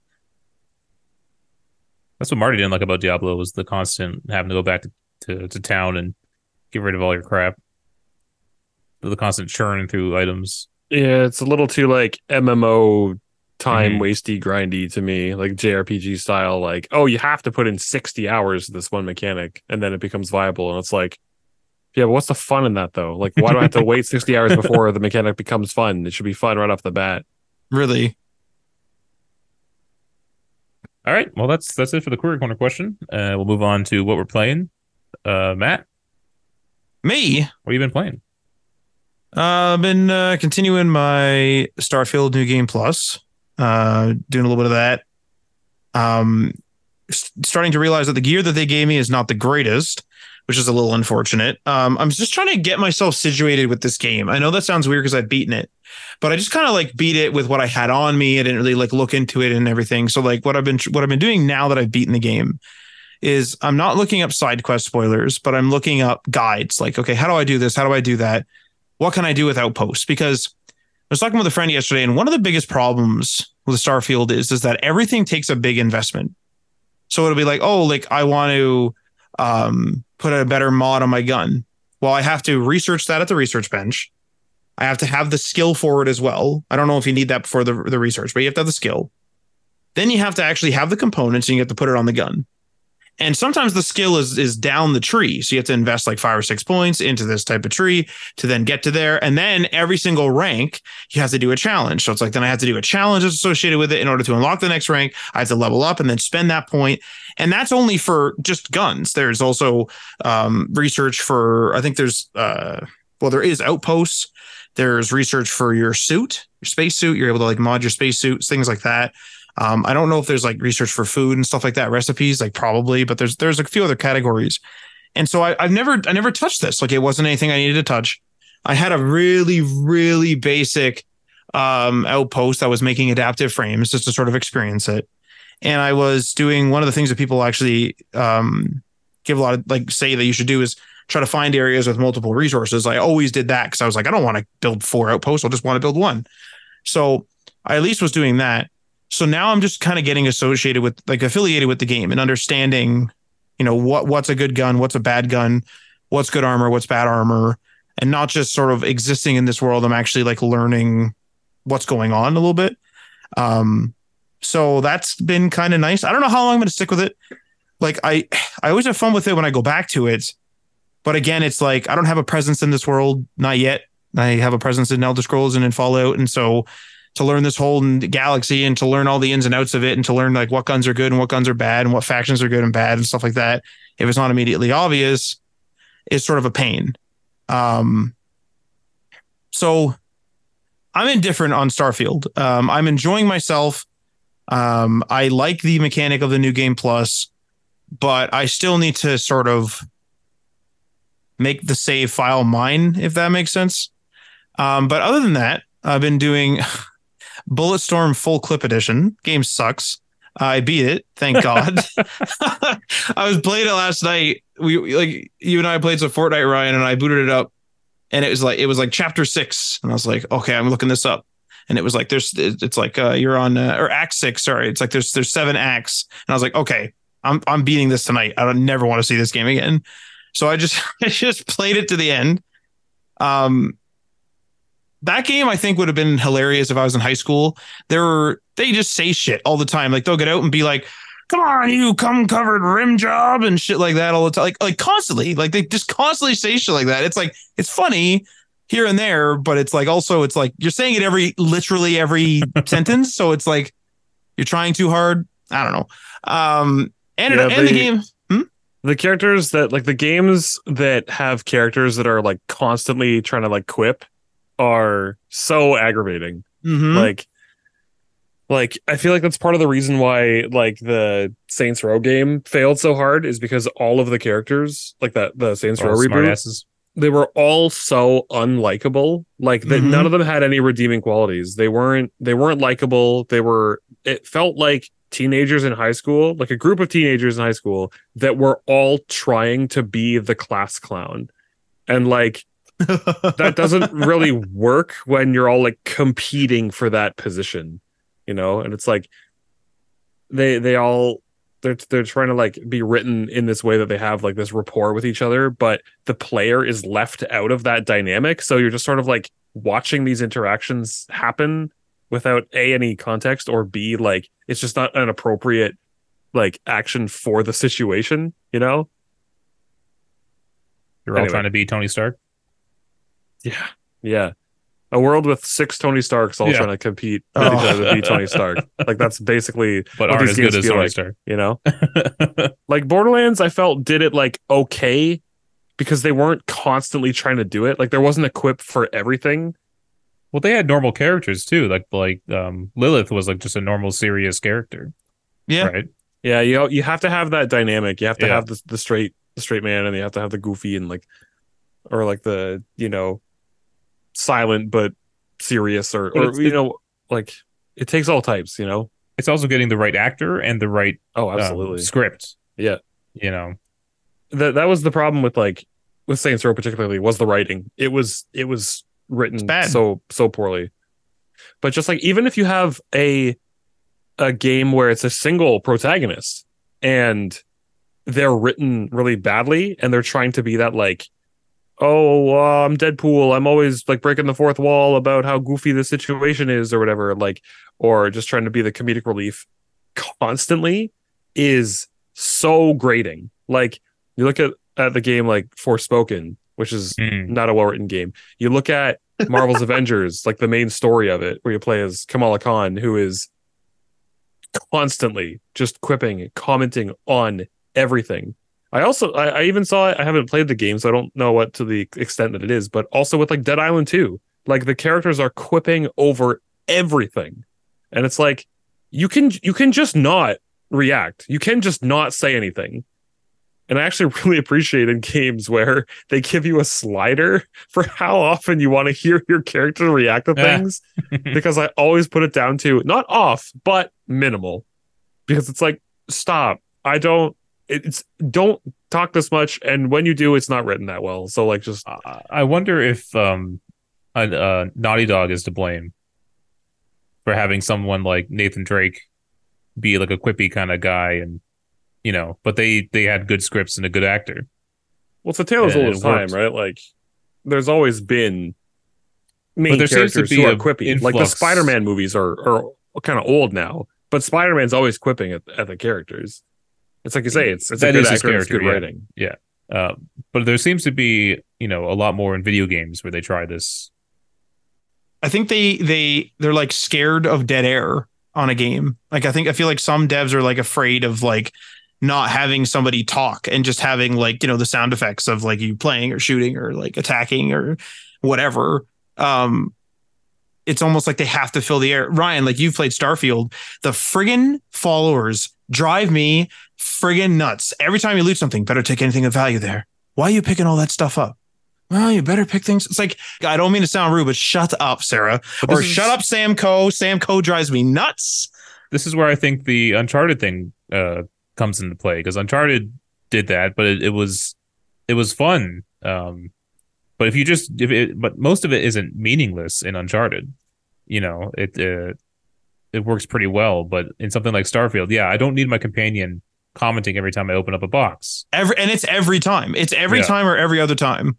That's what Marty didn't like about Diablo was the constant having to go back to, to, to town and get rid of all your crap. The constant churn through items. Yeah, it's a little too like MMO time mm-hmm. wasty grindy to me like jrpg style like oh you have to put in 60 hours of this one mechanic and then it becomes viable and it's like Yeah, but what's the fun in that though? Like, why do I have to wait <laughs> 60 hours before the mechanic becomes fun? It should be fun right off the bat. Really? All right. Well, that's that's it for the query corner question. Uh, we'll move on to what we're playing. Uh, Matt, Me? what have you been playing? Uh, I've been uh, continuing my Starfield New Game Plus, uh, doing a little bit of that. Um, starting to realize that the gear that they gave me is not the greatest, which is a little unfortunate. Um, I'm just trying to get myself situated with this game. I know that sounds weird because I've beaten it, but I just kind of like beat it with what I had on me. I didn't really like look into it and everything. So like what I've been what I've been doing now that I've beaten the game is I'm not looking up side quest spoilers, but I'm looking up guides. Like, okay, how do I do this? How do I do that? What can I do with Outposts? Because I was talking with a friend yesterday, and one of the biggest problems with Starfield is is that everything takes a big investment. So it'll be like, oh, like I want to um, put a better mod on my gun. Well, I have to research that at the research bench. I have to have the skill for it as well. I don't know if you need that before the, the research, but you have to have the skill. Then you have to actually have the components and you have to put it on the gun. And sometimes the skill is is down the tree. So you have to invest like five or six points into this type of tree to then get to there. And then every single rank, you have to do a challenge. So it's like then I have to do a challenge that's associated with it in order to unlock the next rank. I have to level up and then spend that point. And that's only for just guns. There's also um, research for I think there's uh well, there is outposts. There's research for your suit, your space suit. You're able to like mod your space suits, things like that. Um, I don't know if there's like research for food and stuff like that, recipes, like probably, but there's there's a few other categories. And so I, I've never I never touched this. Like it wasn't anything I needed to touch. I had a really, really basic um outpost that was making adaptive frames just to sort of experience it. And I was doing one of the things that people actually um give a lot of like say that you should do is try to find areas with multiple resources. I always did that because I was like, I don't want to build four outposts. I'll just want to build one. So I at least was doing that. So now I'm just kind of getting associated with like affiliated with the game and understanding, you know, what what's a good gun, what's a bad gun, what's good armor, what's bad armor, and not just sort of existing in this world. I'm actually like learning what's going on a little bit. Um, so that's been kind of nice. I don't know how long I'm going to stick with it. Like I, I always have fun with it when I go back to it, but again, it's like I don't have a presence in this world, not yet. I have a presence in Elder Scrolls and in Fallout, and so to learn this whole galaxy and to learn all the ins and outs of it and to learn like what guns are good and what guns are bad and what factions are good and bad and stuff like that. If it's not immediately obvious. Is sort of a pain. Um so i'm indifferent on starfield. Um i'm enjoying myself. Um i like the mechanic of the new game plus but i still need to sort of make the save file mine if that makes sense. Um but other than that i've been doing <laughs> Bulletstorm Full Clip Edition. Game sucks. I beat it, thank <laughs> God. <laughs> I was playing it last night. We like you and I played some Fortnite, Ryan, and I booted it up, and it was like it was like chapter six, and I was like, okay, I'm looking this up, and it was like there's it's like uh, you're on uh, or Act six, sorry, it's like there's there's seven acts, and I was like, okay, I'm I'm beating this tonight. I don't never want to see this game again, so I just <laughs> I just played it to the end. Um, that game I think would have been hilarious if I was in high school. There were they just say shit all the time. Like they'll get out and be like, "Come on, you cum covered rim job" and shit like that all the time. Like like constantly. Like they just constantly say shit like that. It's like it's funny here and there, but it's like also it's like you're saying it every literally every <laughs> sentence. So it's like you're trying too hard. I don't know. Um and, Yeah, it, and the game the characters that like the games that have characters that are like constantly trying to like quip are so aggravating. Mhm. Like like I feel like that's part of the reason why like the Saints Row game failed so hard is because all of the characters like that the Saints Row reboot they were all so unlikable like that Mhm. none of them had any redeeming qualities they weren't they weren't likable they were it felt like teenagers in high school like a group of teenagers in high school that were all trying to be the class clown and like that doesn't really work when you're all like competing for that position you know? And it's like they they all they're they're trying to like be written in this way that they have like this rapport with each other but the player is left out of that dynamic. So you're just sort of like watching these interactions happen without a any context or b like it's just not an appropriate like action for the situation you know? You're all trying to be Tony Stark. Yeah. Yeah. A world with six Tony Starks all Yeah. trying to compete with Oh. each other to be Tony Stark. Like that's basically <laughs> But What aren't these as good games as feel Tony like. Stark. you know <laughs> like borderlands i felt did it like okay because they weren't constantly trying to do it like there wasn't a quip for everything Well, they had normal characters too. Like like um, Lilith was like just a normal serious character. Yeah. Right. yeah you you have to have that dynamic you have to Yeah. have the, the straight the straight man and you have to have the goofy and like or like the you know silent but serious or, But or you know like it takes all types you know It's also getting the right actor and the right oh um, absolutely script. Yeah. You know. that that was the problem with like with Saints Row particularly was the writing. It was it was written bad. so so poorly. But just like even if you have a a game where it's a single protagonist and they're written really badly and they're trying to be that like oh uh, I'm Deadpool I'm always like breaking the fourth wall about how goofy the situation is or whatever like or just trying to be the comedic relief constantly is so grating. Like you look at, at the game like Forspoken, which is Mm. not a well written game. You look at Marvel's <laughs> Avengers, like the main story of it, where you play as Kamala Khan, who is constantly just quipping, commenting on everything. I also, I, I even saw it. I haven't played the game, so I don't know what to the extent that it is, but also with like Dead Island 2, like the characters are quipping over everything. And it's like, you can, you can just not react. You can just not say anything. And I actually <laughs> really appreciate in games where they give you a slider <laughs> for how often you want to hear your character react to Yeah. things. <laughs> because I always put it down to not off, but minimal. Because it's like, stop. I don't, it's don't talk this much. And when you do, it's not written that well. So, like, just I I wonder if um, uh, uh, Naughty Dog is to blame for having someone like Nathan Drake be like a quippy kind of guy, and you know, but they they had good scripts and a good actor. well, it's a tale as old as time, works. right? Like, there's always been main there seems to characters be who are a quippy. Like the. Spider-Man movies are are kind of old now, but Spider-Man's always quipping at, at the characters. It's like you say, it's it's a good is his actor, and it's good character, writing. Yeah. Uh, but there seems to be you know a lot more in video games where they try this. I think they they they're like scared of dead air on a game. Like I think I feel like some devs are like afraid of like not having somebody talk and just having like, you know, the sound effects of like you playing or shooting or like attacking or whatever. Um it's almost like they have to fill the air. Ryan, like you've played Starfield, the friggin' followers drive me friggin' nuts. Every time you loot something, better take anything of value there. Why are you picking all that stuff up? Well, you better pick things. It's like I don't mean to sound rude, but shut up, Sarah. Or is- shut up, Sam Coe. Sam Coe drives me nuts. This is where I think the Uncharted thing uh, comes into play because Uncharted did that, but it, it was it was fun. Um, but if you just if it, but most of it isn't meaningless in Uncharted. You know, it uh, it works pretty well. But in something like Starfield, yeah, I don't need my companion commenting every time I open up a box. Every and it's every time. It's every Yeah. time or every other time.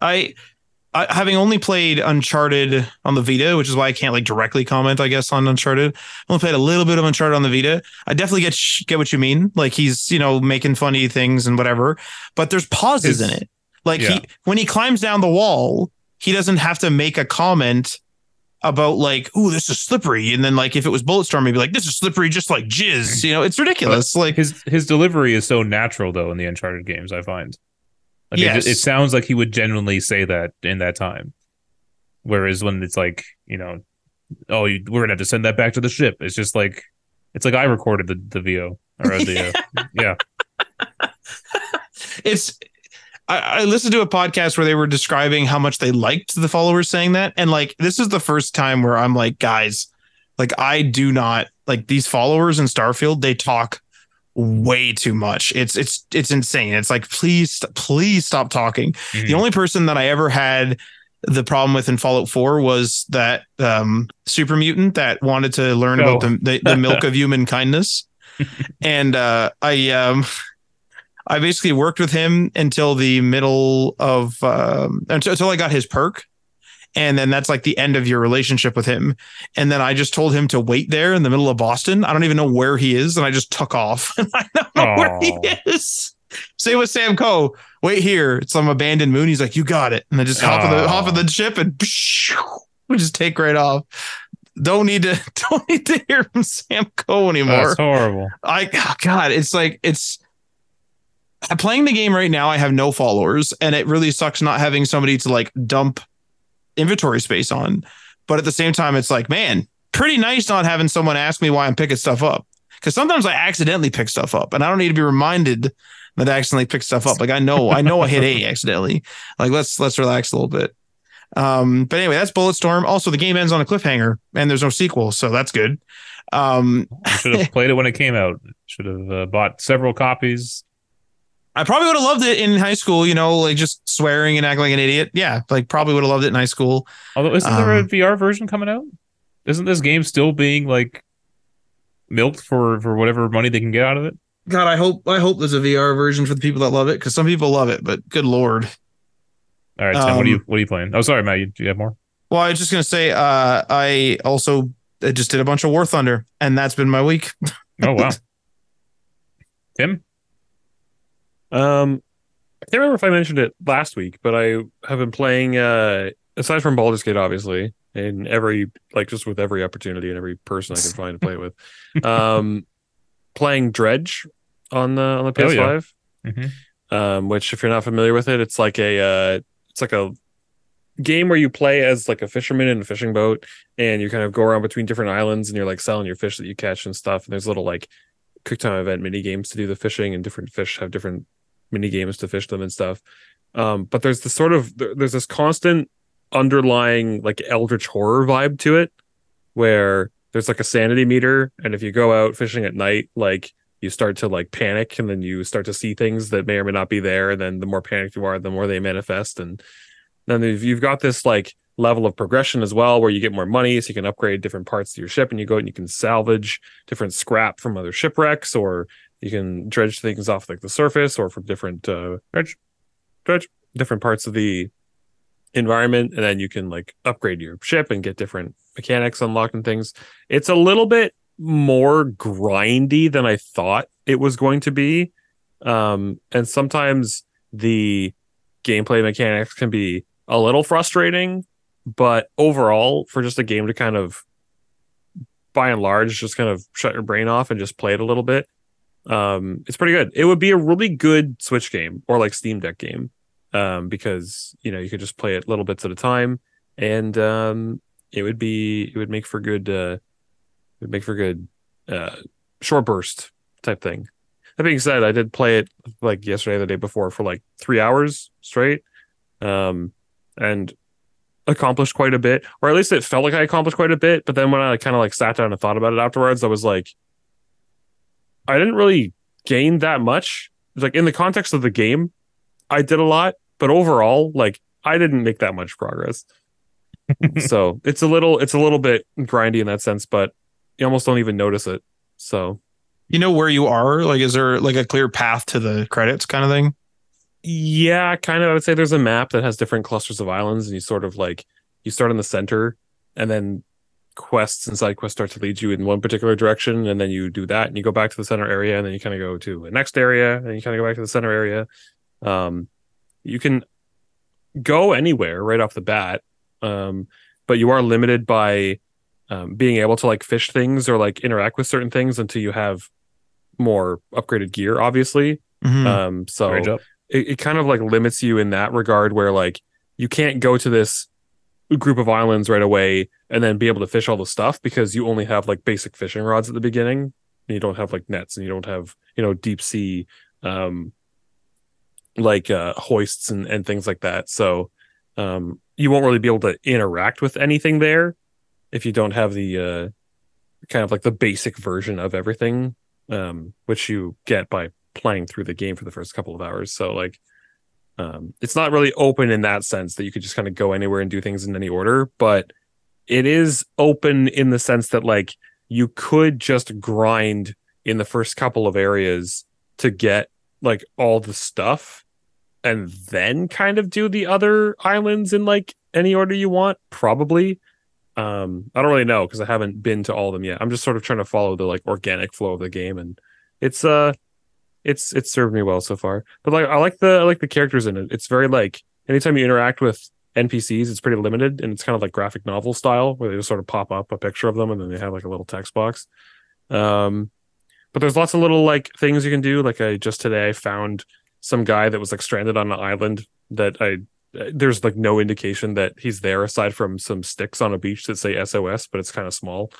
I, I having only played Uncharted on the Vita, which is why I can't like directly comment, I guess, on Uncharted. I only played a little bit of Uncharted on the Vita. I definitely get get what you mean. Like he's you know making funny things and whatever, but there's pauses His- in it. Like yeah. he when he climbs down the wall, he doesn't have to make a comment about like, oh, this is slippery," and then like if it was Bulletstorm, he'd be like, "This is slippery, just like jizz." You know, it's ridiculous. Like His his delivery is so natural though in the Uncharted games. I find. Like Yes. it, it sounds like he would genuinely say that in that time. Whereas when it's like you know, oh, you, we're gonna have to send that back to the ship. It's just like it's like I recorded the the VO or the uh, <laughs> yeah. it's I, I listened to a podcast where they were describing how much they liked the followers saying that. And like this is the first time where I'm like, guys, like I do not like these followers in Starfield, they talk way too much. It's it's it's insane. It's like please please stop talking. Mhm. The only person that I ever had the problem with in Fallout 4 was that um, super mutant that wanted to learn Oh. about the, the the milk <laughs> of human kindness. <laughs> and uh, I um, I basically worked with him until the middle of um, until, until I got his perk. And then that's like the end of your relationship with him. And then I just told him to wait there in the middle of Boston. I don't even know where he is. And I just took off. <laughs> And I don't know where he is. Say with Sam Coe, wait here. It's some abandoned moon. He's like, you got it. And then just hop of the hop of the ship and <laughs> we just take right off. Don't need to <laughs> don't need to hear from Sam Coe anymore. That's horrible. I oh God, it's like it's playing the game right now. I have no followers, and it really sucks not having somebody to like dump inventory space on. But at the same time, it's like, man, pretty nice not having someone ask me why I'm picking stuff up. Because sometimes I accidentally pick stuff up, and I don't need to be reminded that I accidentally pick stuff up. Like I know, I know I hit A <laughs> accidentally. Like let's let's relax a little bit. Um, but anyway, that's Bulletstorm. Also, the game ends on a cliffhanger, and there's no sequel, so that's good. Um, should have played it when it came out. Should have uh, bought several copies. I probably would have loved it in high school, you know, like just swearing and acting like an idiot. Yeah, like probably would have loved it in high school. Although, isn't there a Um, VR version coming out? Isn't this game still being like milked for for whatever money they can get out of it? God, I hope I hope there's a VR version for the people that love it because some people love it, but good lord. All right, Tim, what are you Um, what are you playing? Oh, sorry, Matt. You, do you have more? Well, I was just gonna say, uh, I also I just did a bunch of War Thunder, and that's been my week. Oh wow, <laughs> Tim. Um, I can't remember if I mentioned it last week, but I have been playing. Uh, aside from Baldur's Gate, obviously, in every like just with every opportunity and every person I can <laughs> find to play with. Um, playing Dredge on the on the Oh, yeah. PS5. Mhm. Um, which if you're not familiar with it, it's like a uh, it's like a game where you play as like a fisherman in a fishing boat, and you kind of go around between different islands, and you're like selling your fish that you catch and stuff. And there's little like quick time event mini games to do the fishing, and different fish have different mini games to fish them and stuff. Um, but there's this sort of there's this constant underlying like eldritch horror vibe to it, where there's like a sanity meter, and if you go out fishing at night, like you start to like panic, and then you start to see things that may or may not be there, and then the more panicked you are, the more they manifest, and then you've you've got this like level of progression as well where you get more money so you can upgrade different parts of your ship and you go and you can salvage different scrap from other shipwrecks or you can dredge things off like the surface or from different uh dredge dredge different parts of the environment and then you can like upgrade your ship and get different mechanics unlocked and things. It's a little bit more grindy than i thought it was going to be. Um and sometimes the gameplay mechanics can be a little frustrating but overall for just a game to kind of by and large just kind of shut your brain off and just play it a little bit um it's pretty good. It would be a really good switch game or like steam deck game um because you know you could just play it little bits at a time and um it would be it would make for good uh it would make for good uh short burst type thing. That being said i did play it like yesterday the day before for like three hours straight um and accomplished quite a bit or at least it felt like i accomplished quite a bit but then when i kind of like sat down and thought about it afterwards i was like i didn't really gain that much like in the context of the game i did a lot but overall like i didn't make that much progress <laughs> so it's a little it's a little bit grindy in that sense but you almost don't even notice it so You know where you are? Like, is there like a clear path to the credits kind of thing? Yeah, kind of. I would say there's a map that has different clusters of islands, and you sort of like you start in the center, and then quests and side quests start to lead you in one particular direction, and then you do that, and you go back to the center area, and then you kind of go to the next area, and you kind of go back to the center area. Um, you can go anywhere right off the bat, um, but you are limited by um, being able to like fish things or like interact with certain things until you have more upgraded gear, obviously. Mhm. Um, so it, it kind of like limits you in that regard where like you can't go to this group of islands right away and then be able to fish all the stuff because you only have like basic fishing rods at the beginning and you don't have like nets and you don't have you know deep sea um like uh hoists and, and things like that so um you won't really be able to interact with anything there if you don't have the uh kind of like the basic version of everything um which you get by playing through the game for the first couple of hours. So like um it's not really open in that sense that you could just kind of go anywhere and do things in any order, but it is open in the sense that like you could just grind in the first couple of areas to get like all the stuff and then kind of do the other islands in like any order you want probably. Um i don't really know because i haven't been to all of them yet. I'm just sort of trying to follow the like organic flow of the game and it's uh it's it's served me well so far. But like I like the I like the characters in it. It's very like anytime you interact with NPCs, it's pretty limited and it's kind of like graphic novel style where they just sort of pop up a picture of them and then they have like a little text box. Um, but there's lots of little like things you can do. Like I just today I found some guy that was like stranded on an island that I there's like no indication that he's there aside from some sticks on a beach that say SOS, but it's kind of small.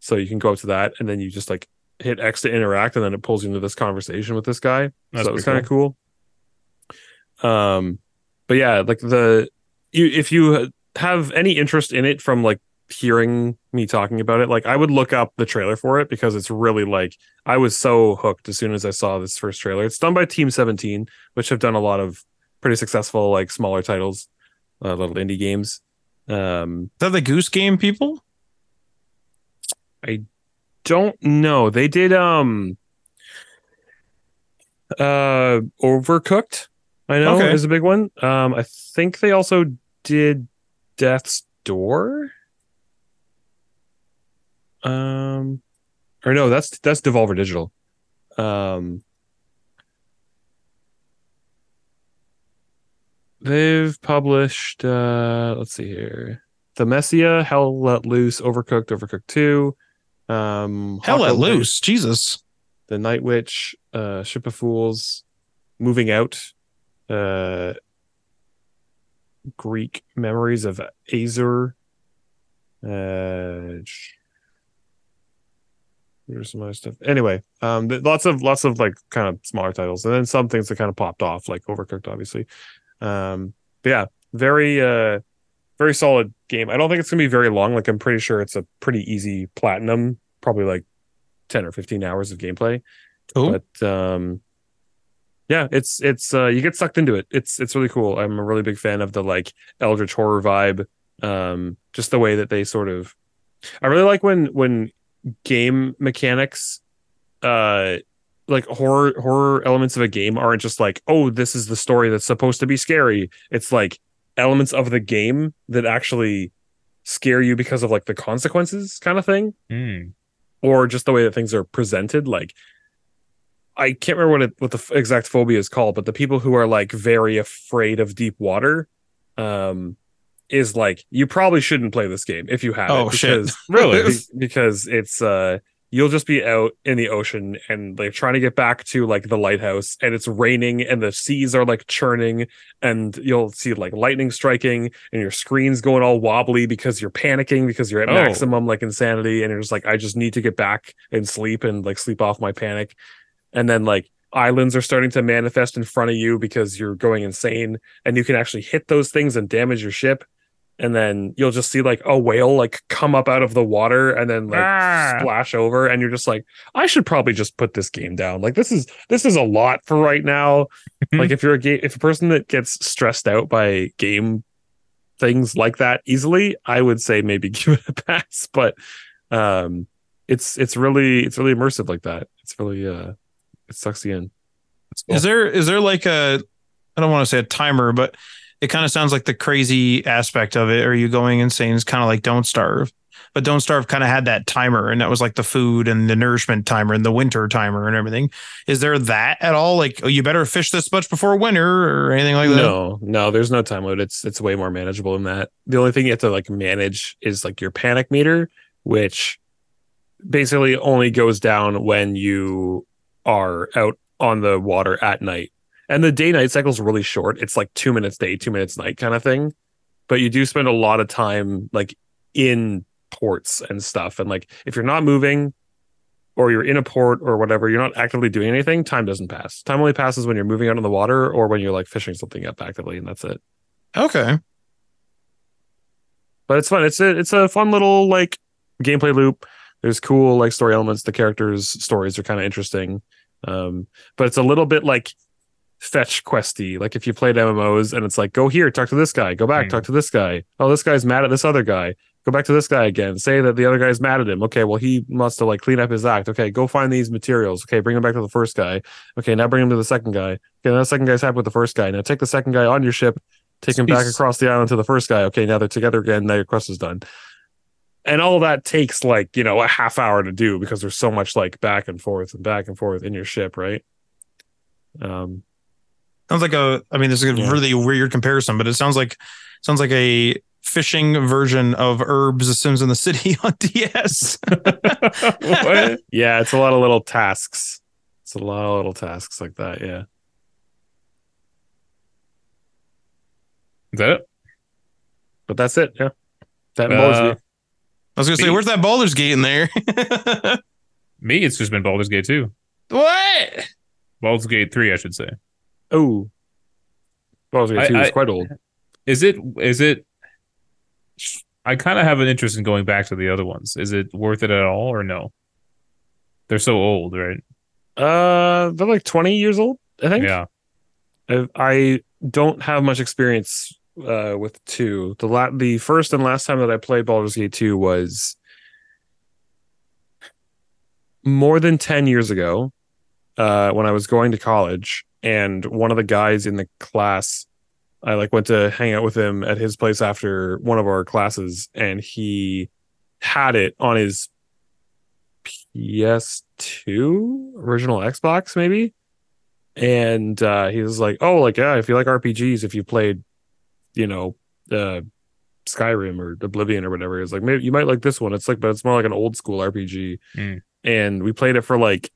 So you can go up to that and then you just like hit X to interact and then it pulls you into this conversation with this guy. That's so it was kind of cool. Um but yeah, like the you if you have any interest in it from like hearing me talking about it, like I would look up the trailer for it because it's really like I was so hooked as soon as I saw this first trailer. It's done by Team 17, which have done a lot of pretty successful like smaller titles, uh, little indie games. Um Is that the Goose Game people? Don't know. They did um uh Overcooked. I know Okay. is a big one. Um I think they also did Death's Door. Um or no, that's that's Devolver Digital. Um They've published uh let's see here. Thymesia, Hell Let Loose, Overcooked, Overcooked 2. Um Hell Hawk Over- loose. Jesus. the Knight Witch, uh, Ship of Fools, Moving Out, uh, Greak Memories of Azur. Uh, there's some other stuff. Anyway, um, th- lots of lots of like kind of smaller titles, and then some things that kind of popped off, like Overcooked, obviously. Um, but yeah, very uh, very solid game. I don't think it's gonna be very long. Like I'm pretty sure it's a pretty easy platinum, probably like 10 or 15 hours of gameplay Cool. but um yeah it's it's uh you get sucked into it it's it's really cool i'm a really big fan of the like eldritch horror vibe um just the way that they sort of i really like when when game mechanics uh like horror horror elements of a game aren't just like oh this is the story that's supposed to be scary it's like elements of the game that actually scare you because of like the consequences kind of thing Hmm. or just the way that things are presented like i can't remember what it what the exact phobia is called but the people who are like very afraid of deep water um is like you probably shouldn't play this game if you have Oh, it shit. <laughs> Really? be- because it's uh you'll just be out in the ocean and like trying to get back to like the lighthouse and it's raining and the seas are like churning and you'll see like lightning striking and your screen's going all wobbly because you're panicking because you're at Oh. maximum like insanity and you're just like I just need to get back and sleep and like sleep off my panic and then like islands are starting to manifest in front of you because you're going insane and you can actually hit those things and damage your ship and then you'll just see like a whale like come up out of the water and then like Ah. splash over and you're just like I should probably just put this game down. Like this is this is a lot for right now. <laughs> Like if you're a game if a person that gets stressed out by game things like that easily I would say maybe <laughs> give it a pass but um it's it's really it's really immersive like that. It's really uh it sucks you in Is there is there like a I don't want to say a timer, but it kind of sounds like the crazy aspect of it. Are you going insane? It's kind of like Don't Starve. But Don't Starve kind of had that timer, and that was like the food and the nourishment timer and the winter timer and everything. Is there that at all? Like, oh, you better fish this much before winter or anything like that? No, no, there's no time limit. It's it's way more manageable than that. The only thing you have to like manage is like your panic meter, which basically only goes down when you are out on the water at night. And the day night cycle is really short. It's like two minutes day, two minutes night kind of thing. But you do spend a lot of time like in ports and stuff. And like if you're not moving or you're in a port or whatever, you're not actively doing anything, time doesn't pass. Time only passes when you're moving out on the water or when you're like fishing something up actively, and that's it. Okay. But it's fun. It's a it's a fun little like gameplay loop. There's cool like story elements. The characters' stories are kind of interesting. Um, but it's a little bit like fetch questy. Like if you played MMOs and it's like, go here, talk to this guy, go back, Hmm. talk to this guy. Oh, this guy's mad at this other guy. Go back to this guy again. Say that the other guy's mad at him. Okay, well he must have like clean up his act. Okay, go find these materials. Okay, bring him back to the first guy. Okay, now bring him to the second guy. Okay, now the second guy's happy with the first guy. Now take the second guy on your ship, take him back across the island to the first guy. Okay, now they're together again. Now your quest is done. And all that takes like, you know, a half hour to do because there's so much like back and forth and back and forth in your ship, right? Um, Sounds like a. I mean, this is a Yeah. really weird comparison, but it sounds like sounds like a fishing version of Urbz: The Sims in the City <laughs> on DS. what? <laughs> yeah, it's a lot of little tasks. It's a lot of little tasks like that. Yeah. Is that it? But that's it. Yeah. That Uh. I was gonna say, where's that Baldur's Gate in there? <laughs> Me, it's just been Baldur's Gate too. what? Baldur's Gate 3, I should say. Oh. Baldur's Gate I- 2 is I- quite old. Is it is it I kind of have an interest in going back to the other ones. Is it worth it at all or no? They're so old, right? Uh, they're like 20 years old, I think. Yeah. I, I don't have much experience uh, with two. The la- the first and last time that I played Baldur's Gate 2 was more than 10 years ago uh, when I was going to college and one of the guys in the class I like went to hang out with him at his place after one of our classes and he had it on his PS2 original Xbox maybe and uh, he was like, "Oh, like yeah, if you like RPGs, if you played, you know, uh, Skyrim or Oblivion or whatever, it's like maybe you might like this one. It's like, but it's more like an old school RPG." Mm. And we played it for like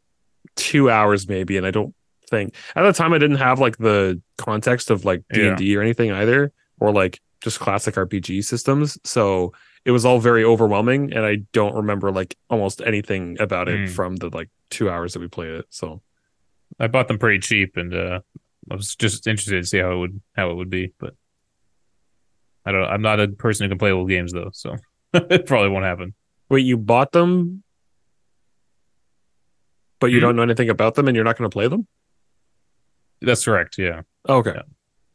two hours maybe, and I don't think at the time I didn't have like the context of like D and D or anything either, or like just classic RPG systems. So it was all very overwhelming, and I don't remember like almost anything about it Mm. from the like two hours that we played it. So. I bought them pretty cheap and uh I was just interested to see how it would how it would be, but I don't I'm not a person who can play old games though, so <laughs> it probably won't happen. Wait, you bought them, but you Hmm? don't know anything about them, and you're not going to play them? That's correct, yeah. Oh, okay. Yeah.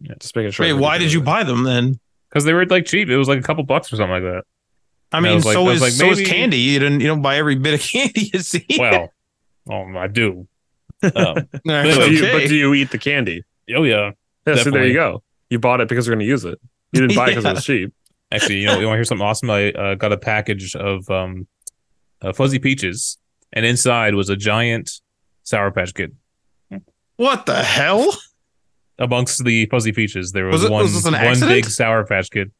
Yeah. Just making sure. Wait, why did you buy them then? Because they were like cheap. It was like a couple bucks or something like that. I And I mean, was like- so I is was like, so is candy. You don't you don't buy every bit of <laughs> candy you see. Well, um, I do. Um, <laughs> That's But, do you, but do you eat the candy? oh yeah. Yeah, so there you go. You bought it because you're going to use it. You didn't buy it because <laughs> Yeah. it was cheap. Actually, you know, you want to hear something awesome? I uh, got a package of um, uh, fuzzy peaches, and inside was a giant Sour Patch Kid. What the hell? Amongst the fuzzy peaches, there was, Was it- one was an one accident? big Sour Patch Kid.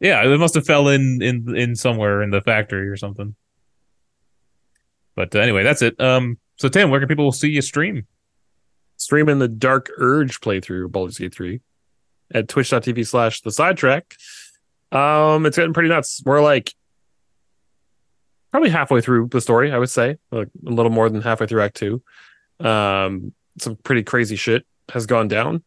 Yeah, it must have fell in in in somewhere in the factory or something. But uh, anyway, that's it. Um, so Tim, where can people see you stream? Streaming the Dark Urge playthrough of Baldur's Gate 3 at twitch.tv slash the sidetrack. Um, it's getting pretty nuts. We're like probably halfway through the story, I would say, like a little more than halfway through Act Two. Um, some pretty crazy shit has gone down.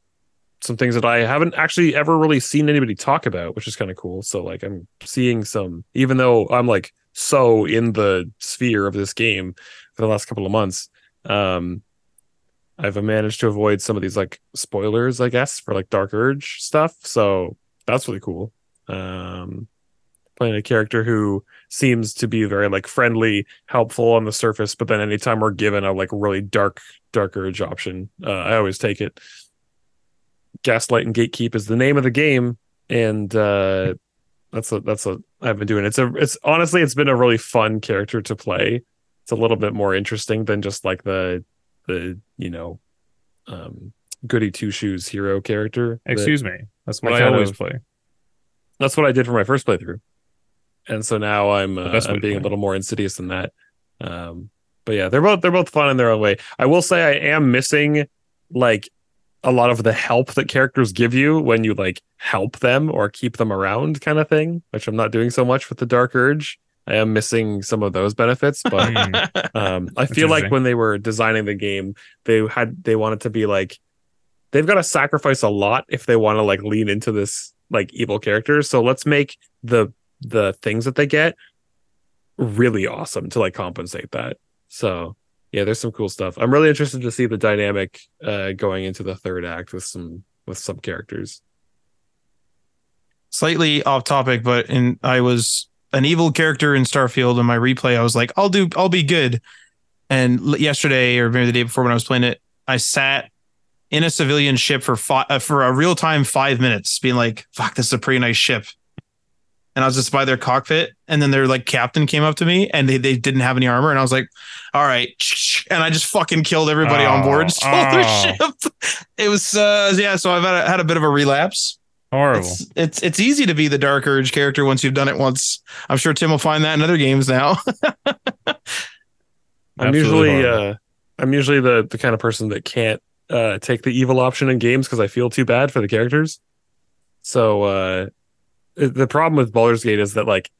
Some things that I haven't actually ever really seen anybody talk about, which is kind of cool. So like I'm seeing some, even though I'm like so in the sphere of this game for the last couple of months. Um, I've managed to avoid some of these like spoilers, I guess, for like Dark Urge stuff. So that's really cool. Um, playing a character who seems to be very like friendly, helpful on the surface, but then anytime we're given a like really dark, dark urge option, uh, I always take it. Gaslight and Gatekeep is the name of the game, and uh, that's a that's a I've been doing. It's a it's honestly it's been a really fun character to play. It's a little bit more interesting than just like the the you know um goody two shoes hero character. that- Excuse me. That's what I I, always of- play. that's what I did for my first playthrough, and so now I'm uh, I'm being a little more insidious than that. Um, but yeah, they're both they're both fun in their own way. I will say I am missing like a lot of the help that characters give you when you like help them or keep them around, kind of thing, which I'm not doing so much with the Dark Urge. I am missing some of those benefits, but Mm. um, I feel like when they were designing the game, they had they wanted to be like they've got to sacrifice a lot if they want to like lean into this like evil character. So let's make the the things that they get really awesome to like compensate that. So yeah, there's some cool stuff. I'm really interested to see the dynamic uh going into the third act with some with some characters. Slightly off topic, but in I was an evil character in Starfield. In my replay, I was like, "I'll do, I'll be good." And yesterday, or maybe the day before, when I was playing it, I sat in a civilian ship for five, uh, for a real time five minutes, being like, "Fuck, this is a pretty nice ship." And I was just by their cockpit, and then their like captain came up to me, and they, they didn't have any armor, and I was like, "All right," <laughs> and I just fucking killed everybody on board, Oh, <laughs> their oh. ship. It was uh, yeah, so I've had a, had a bit of a relapse. Horrible. It's, it's it's easy to be the Dark Urge character once you've done it once. I'm sure Tim will find that in other games now. <laughs> I'm usually uh I'm usually the the kind of person that can't uh take the evil option in games because I feel too bad for the characters. So uh the problem with Baldur's Gate is that like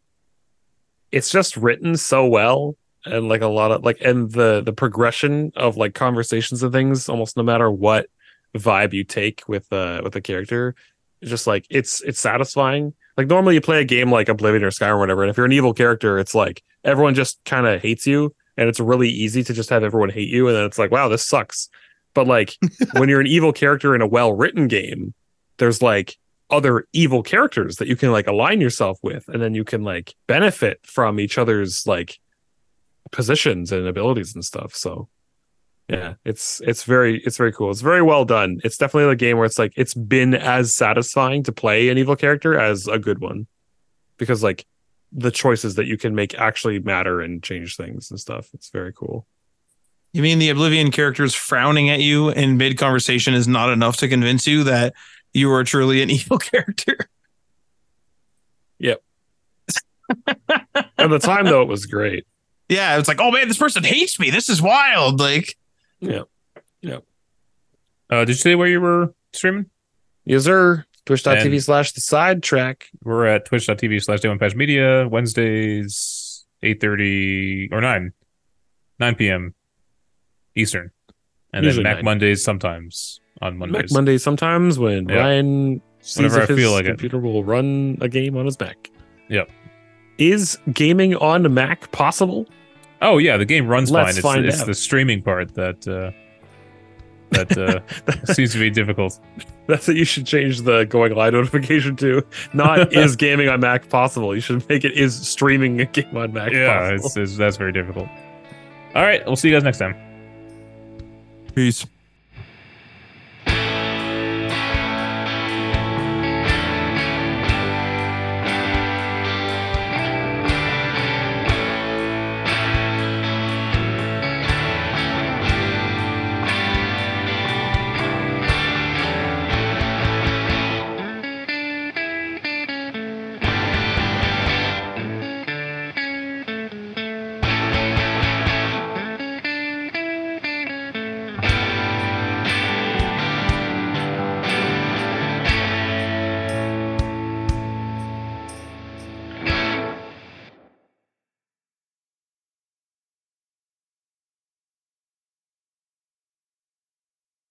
it's just written so well and like a lot of like and the the progression of like conversations and things almost no matter what vibe you take with uh with the character it's just like it's it's satisfying. Like normally you play a game like oblivion or skyrim or whatever and if you're an evil character it's like everyone just kind of hates you and it's really easy to just have everyone hate you and then it's like wow this sucks. But like <laughs> when you're an evil character in a well written game there's like other evil characters that you can like align yourself with and then you can like benefit from each other's like positions and abilities and stuff. So yeah it's it's very it's very cool. It's very well done. It's definitely a game where it's like it's been as satisfying to play an evil character as a good one. Because like the choices that you can make actually matter and change things and stuff. It's very cool. You mean the Oblivion characters frowning at you in mid conversation is not enough to convince you that you are truly an <laughs> evil character? Yep. <laughs> At the time though it was great Yeah, it's like, oh man, this person hates me. This is wild. Like, yeah Uh, did you say where you were streaming? yes sir Twitch.tv slash the sidetrack We're at twitch.tv slash day one patch media, Wednesdays, 8.30 or 9, 9 p.m. Eastern. And Usually then Mac 9. Mondays sometimes on Mac Monday sometimes when Yeah. Ryan sees Whenever if I his feel like it. computer will run a game on his Mac. Yep. Is gaming on Mac possible? Oh yeah, the game runs Let's fine. It's, it's out. the streaming part that uh, that uh, <laughs> seems to be difficult. That's what you should change the going live notification to. Not <laughs> is gaming on Mac possible. You should make it is streaming a game on Mac yeah, possible. it's, it's, that's very difficult. All right, we'll see you guys next time. peace.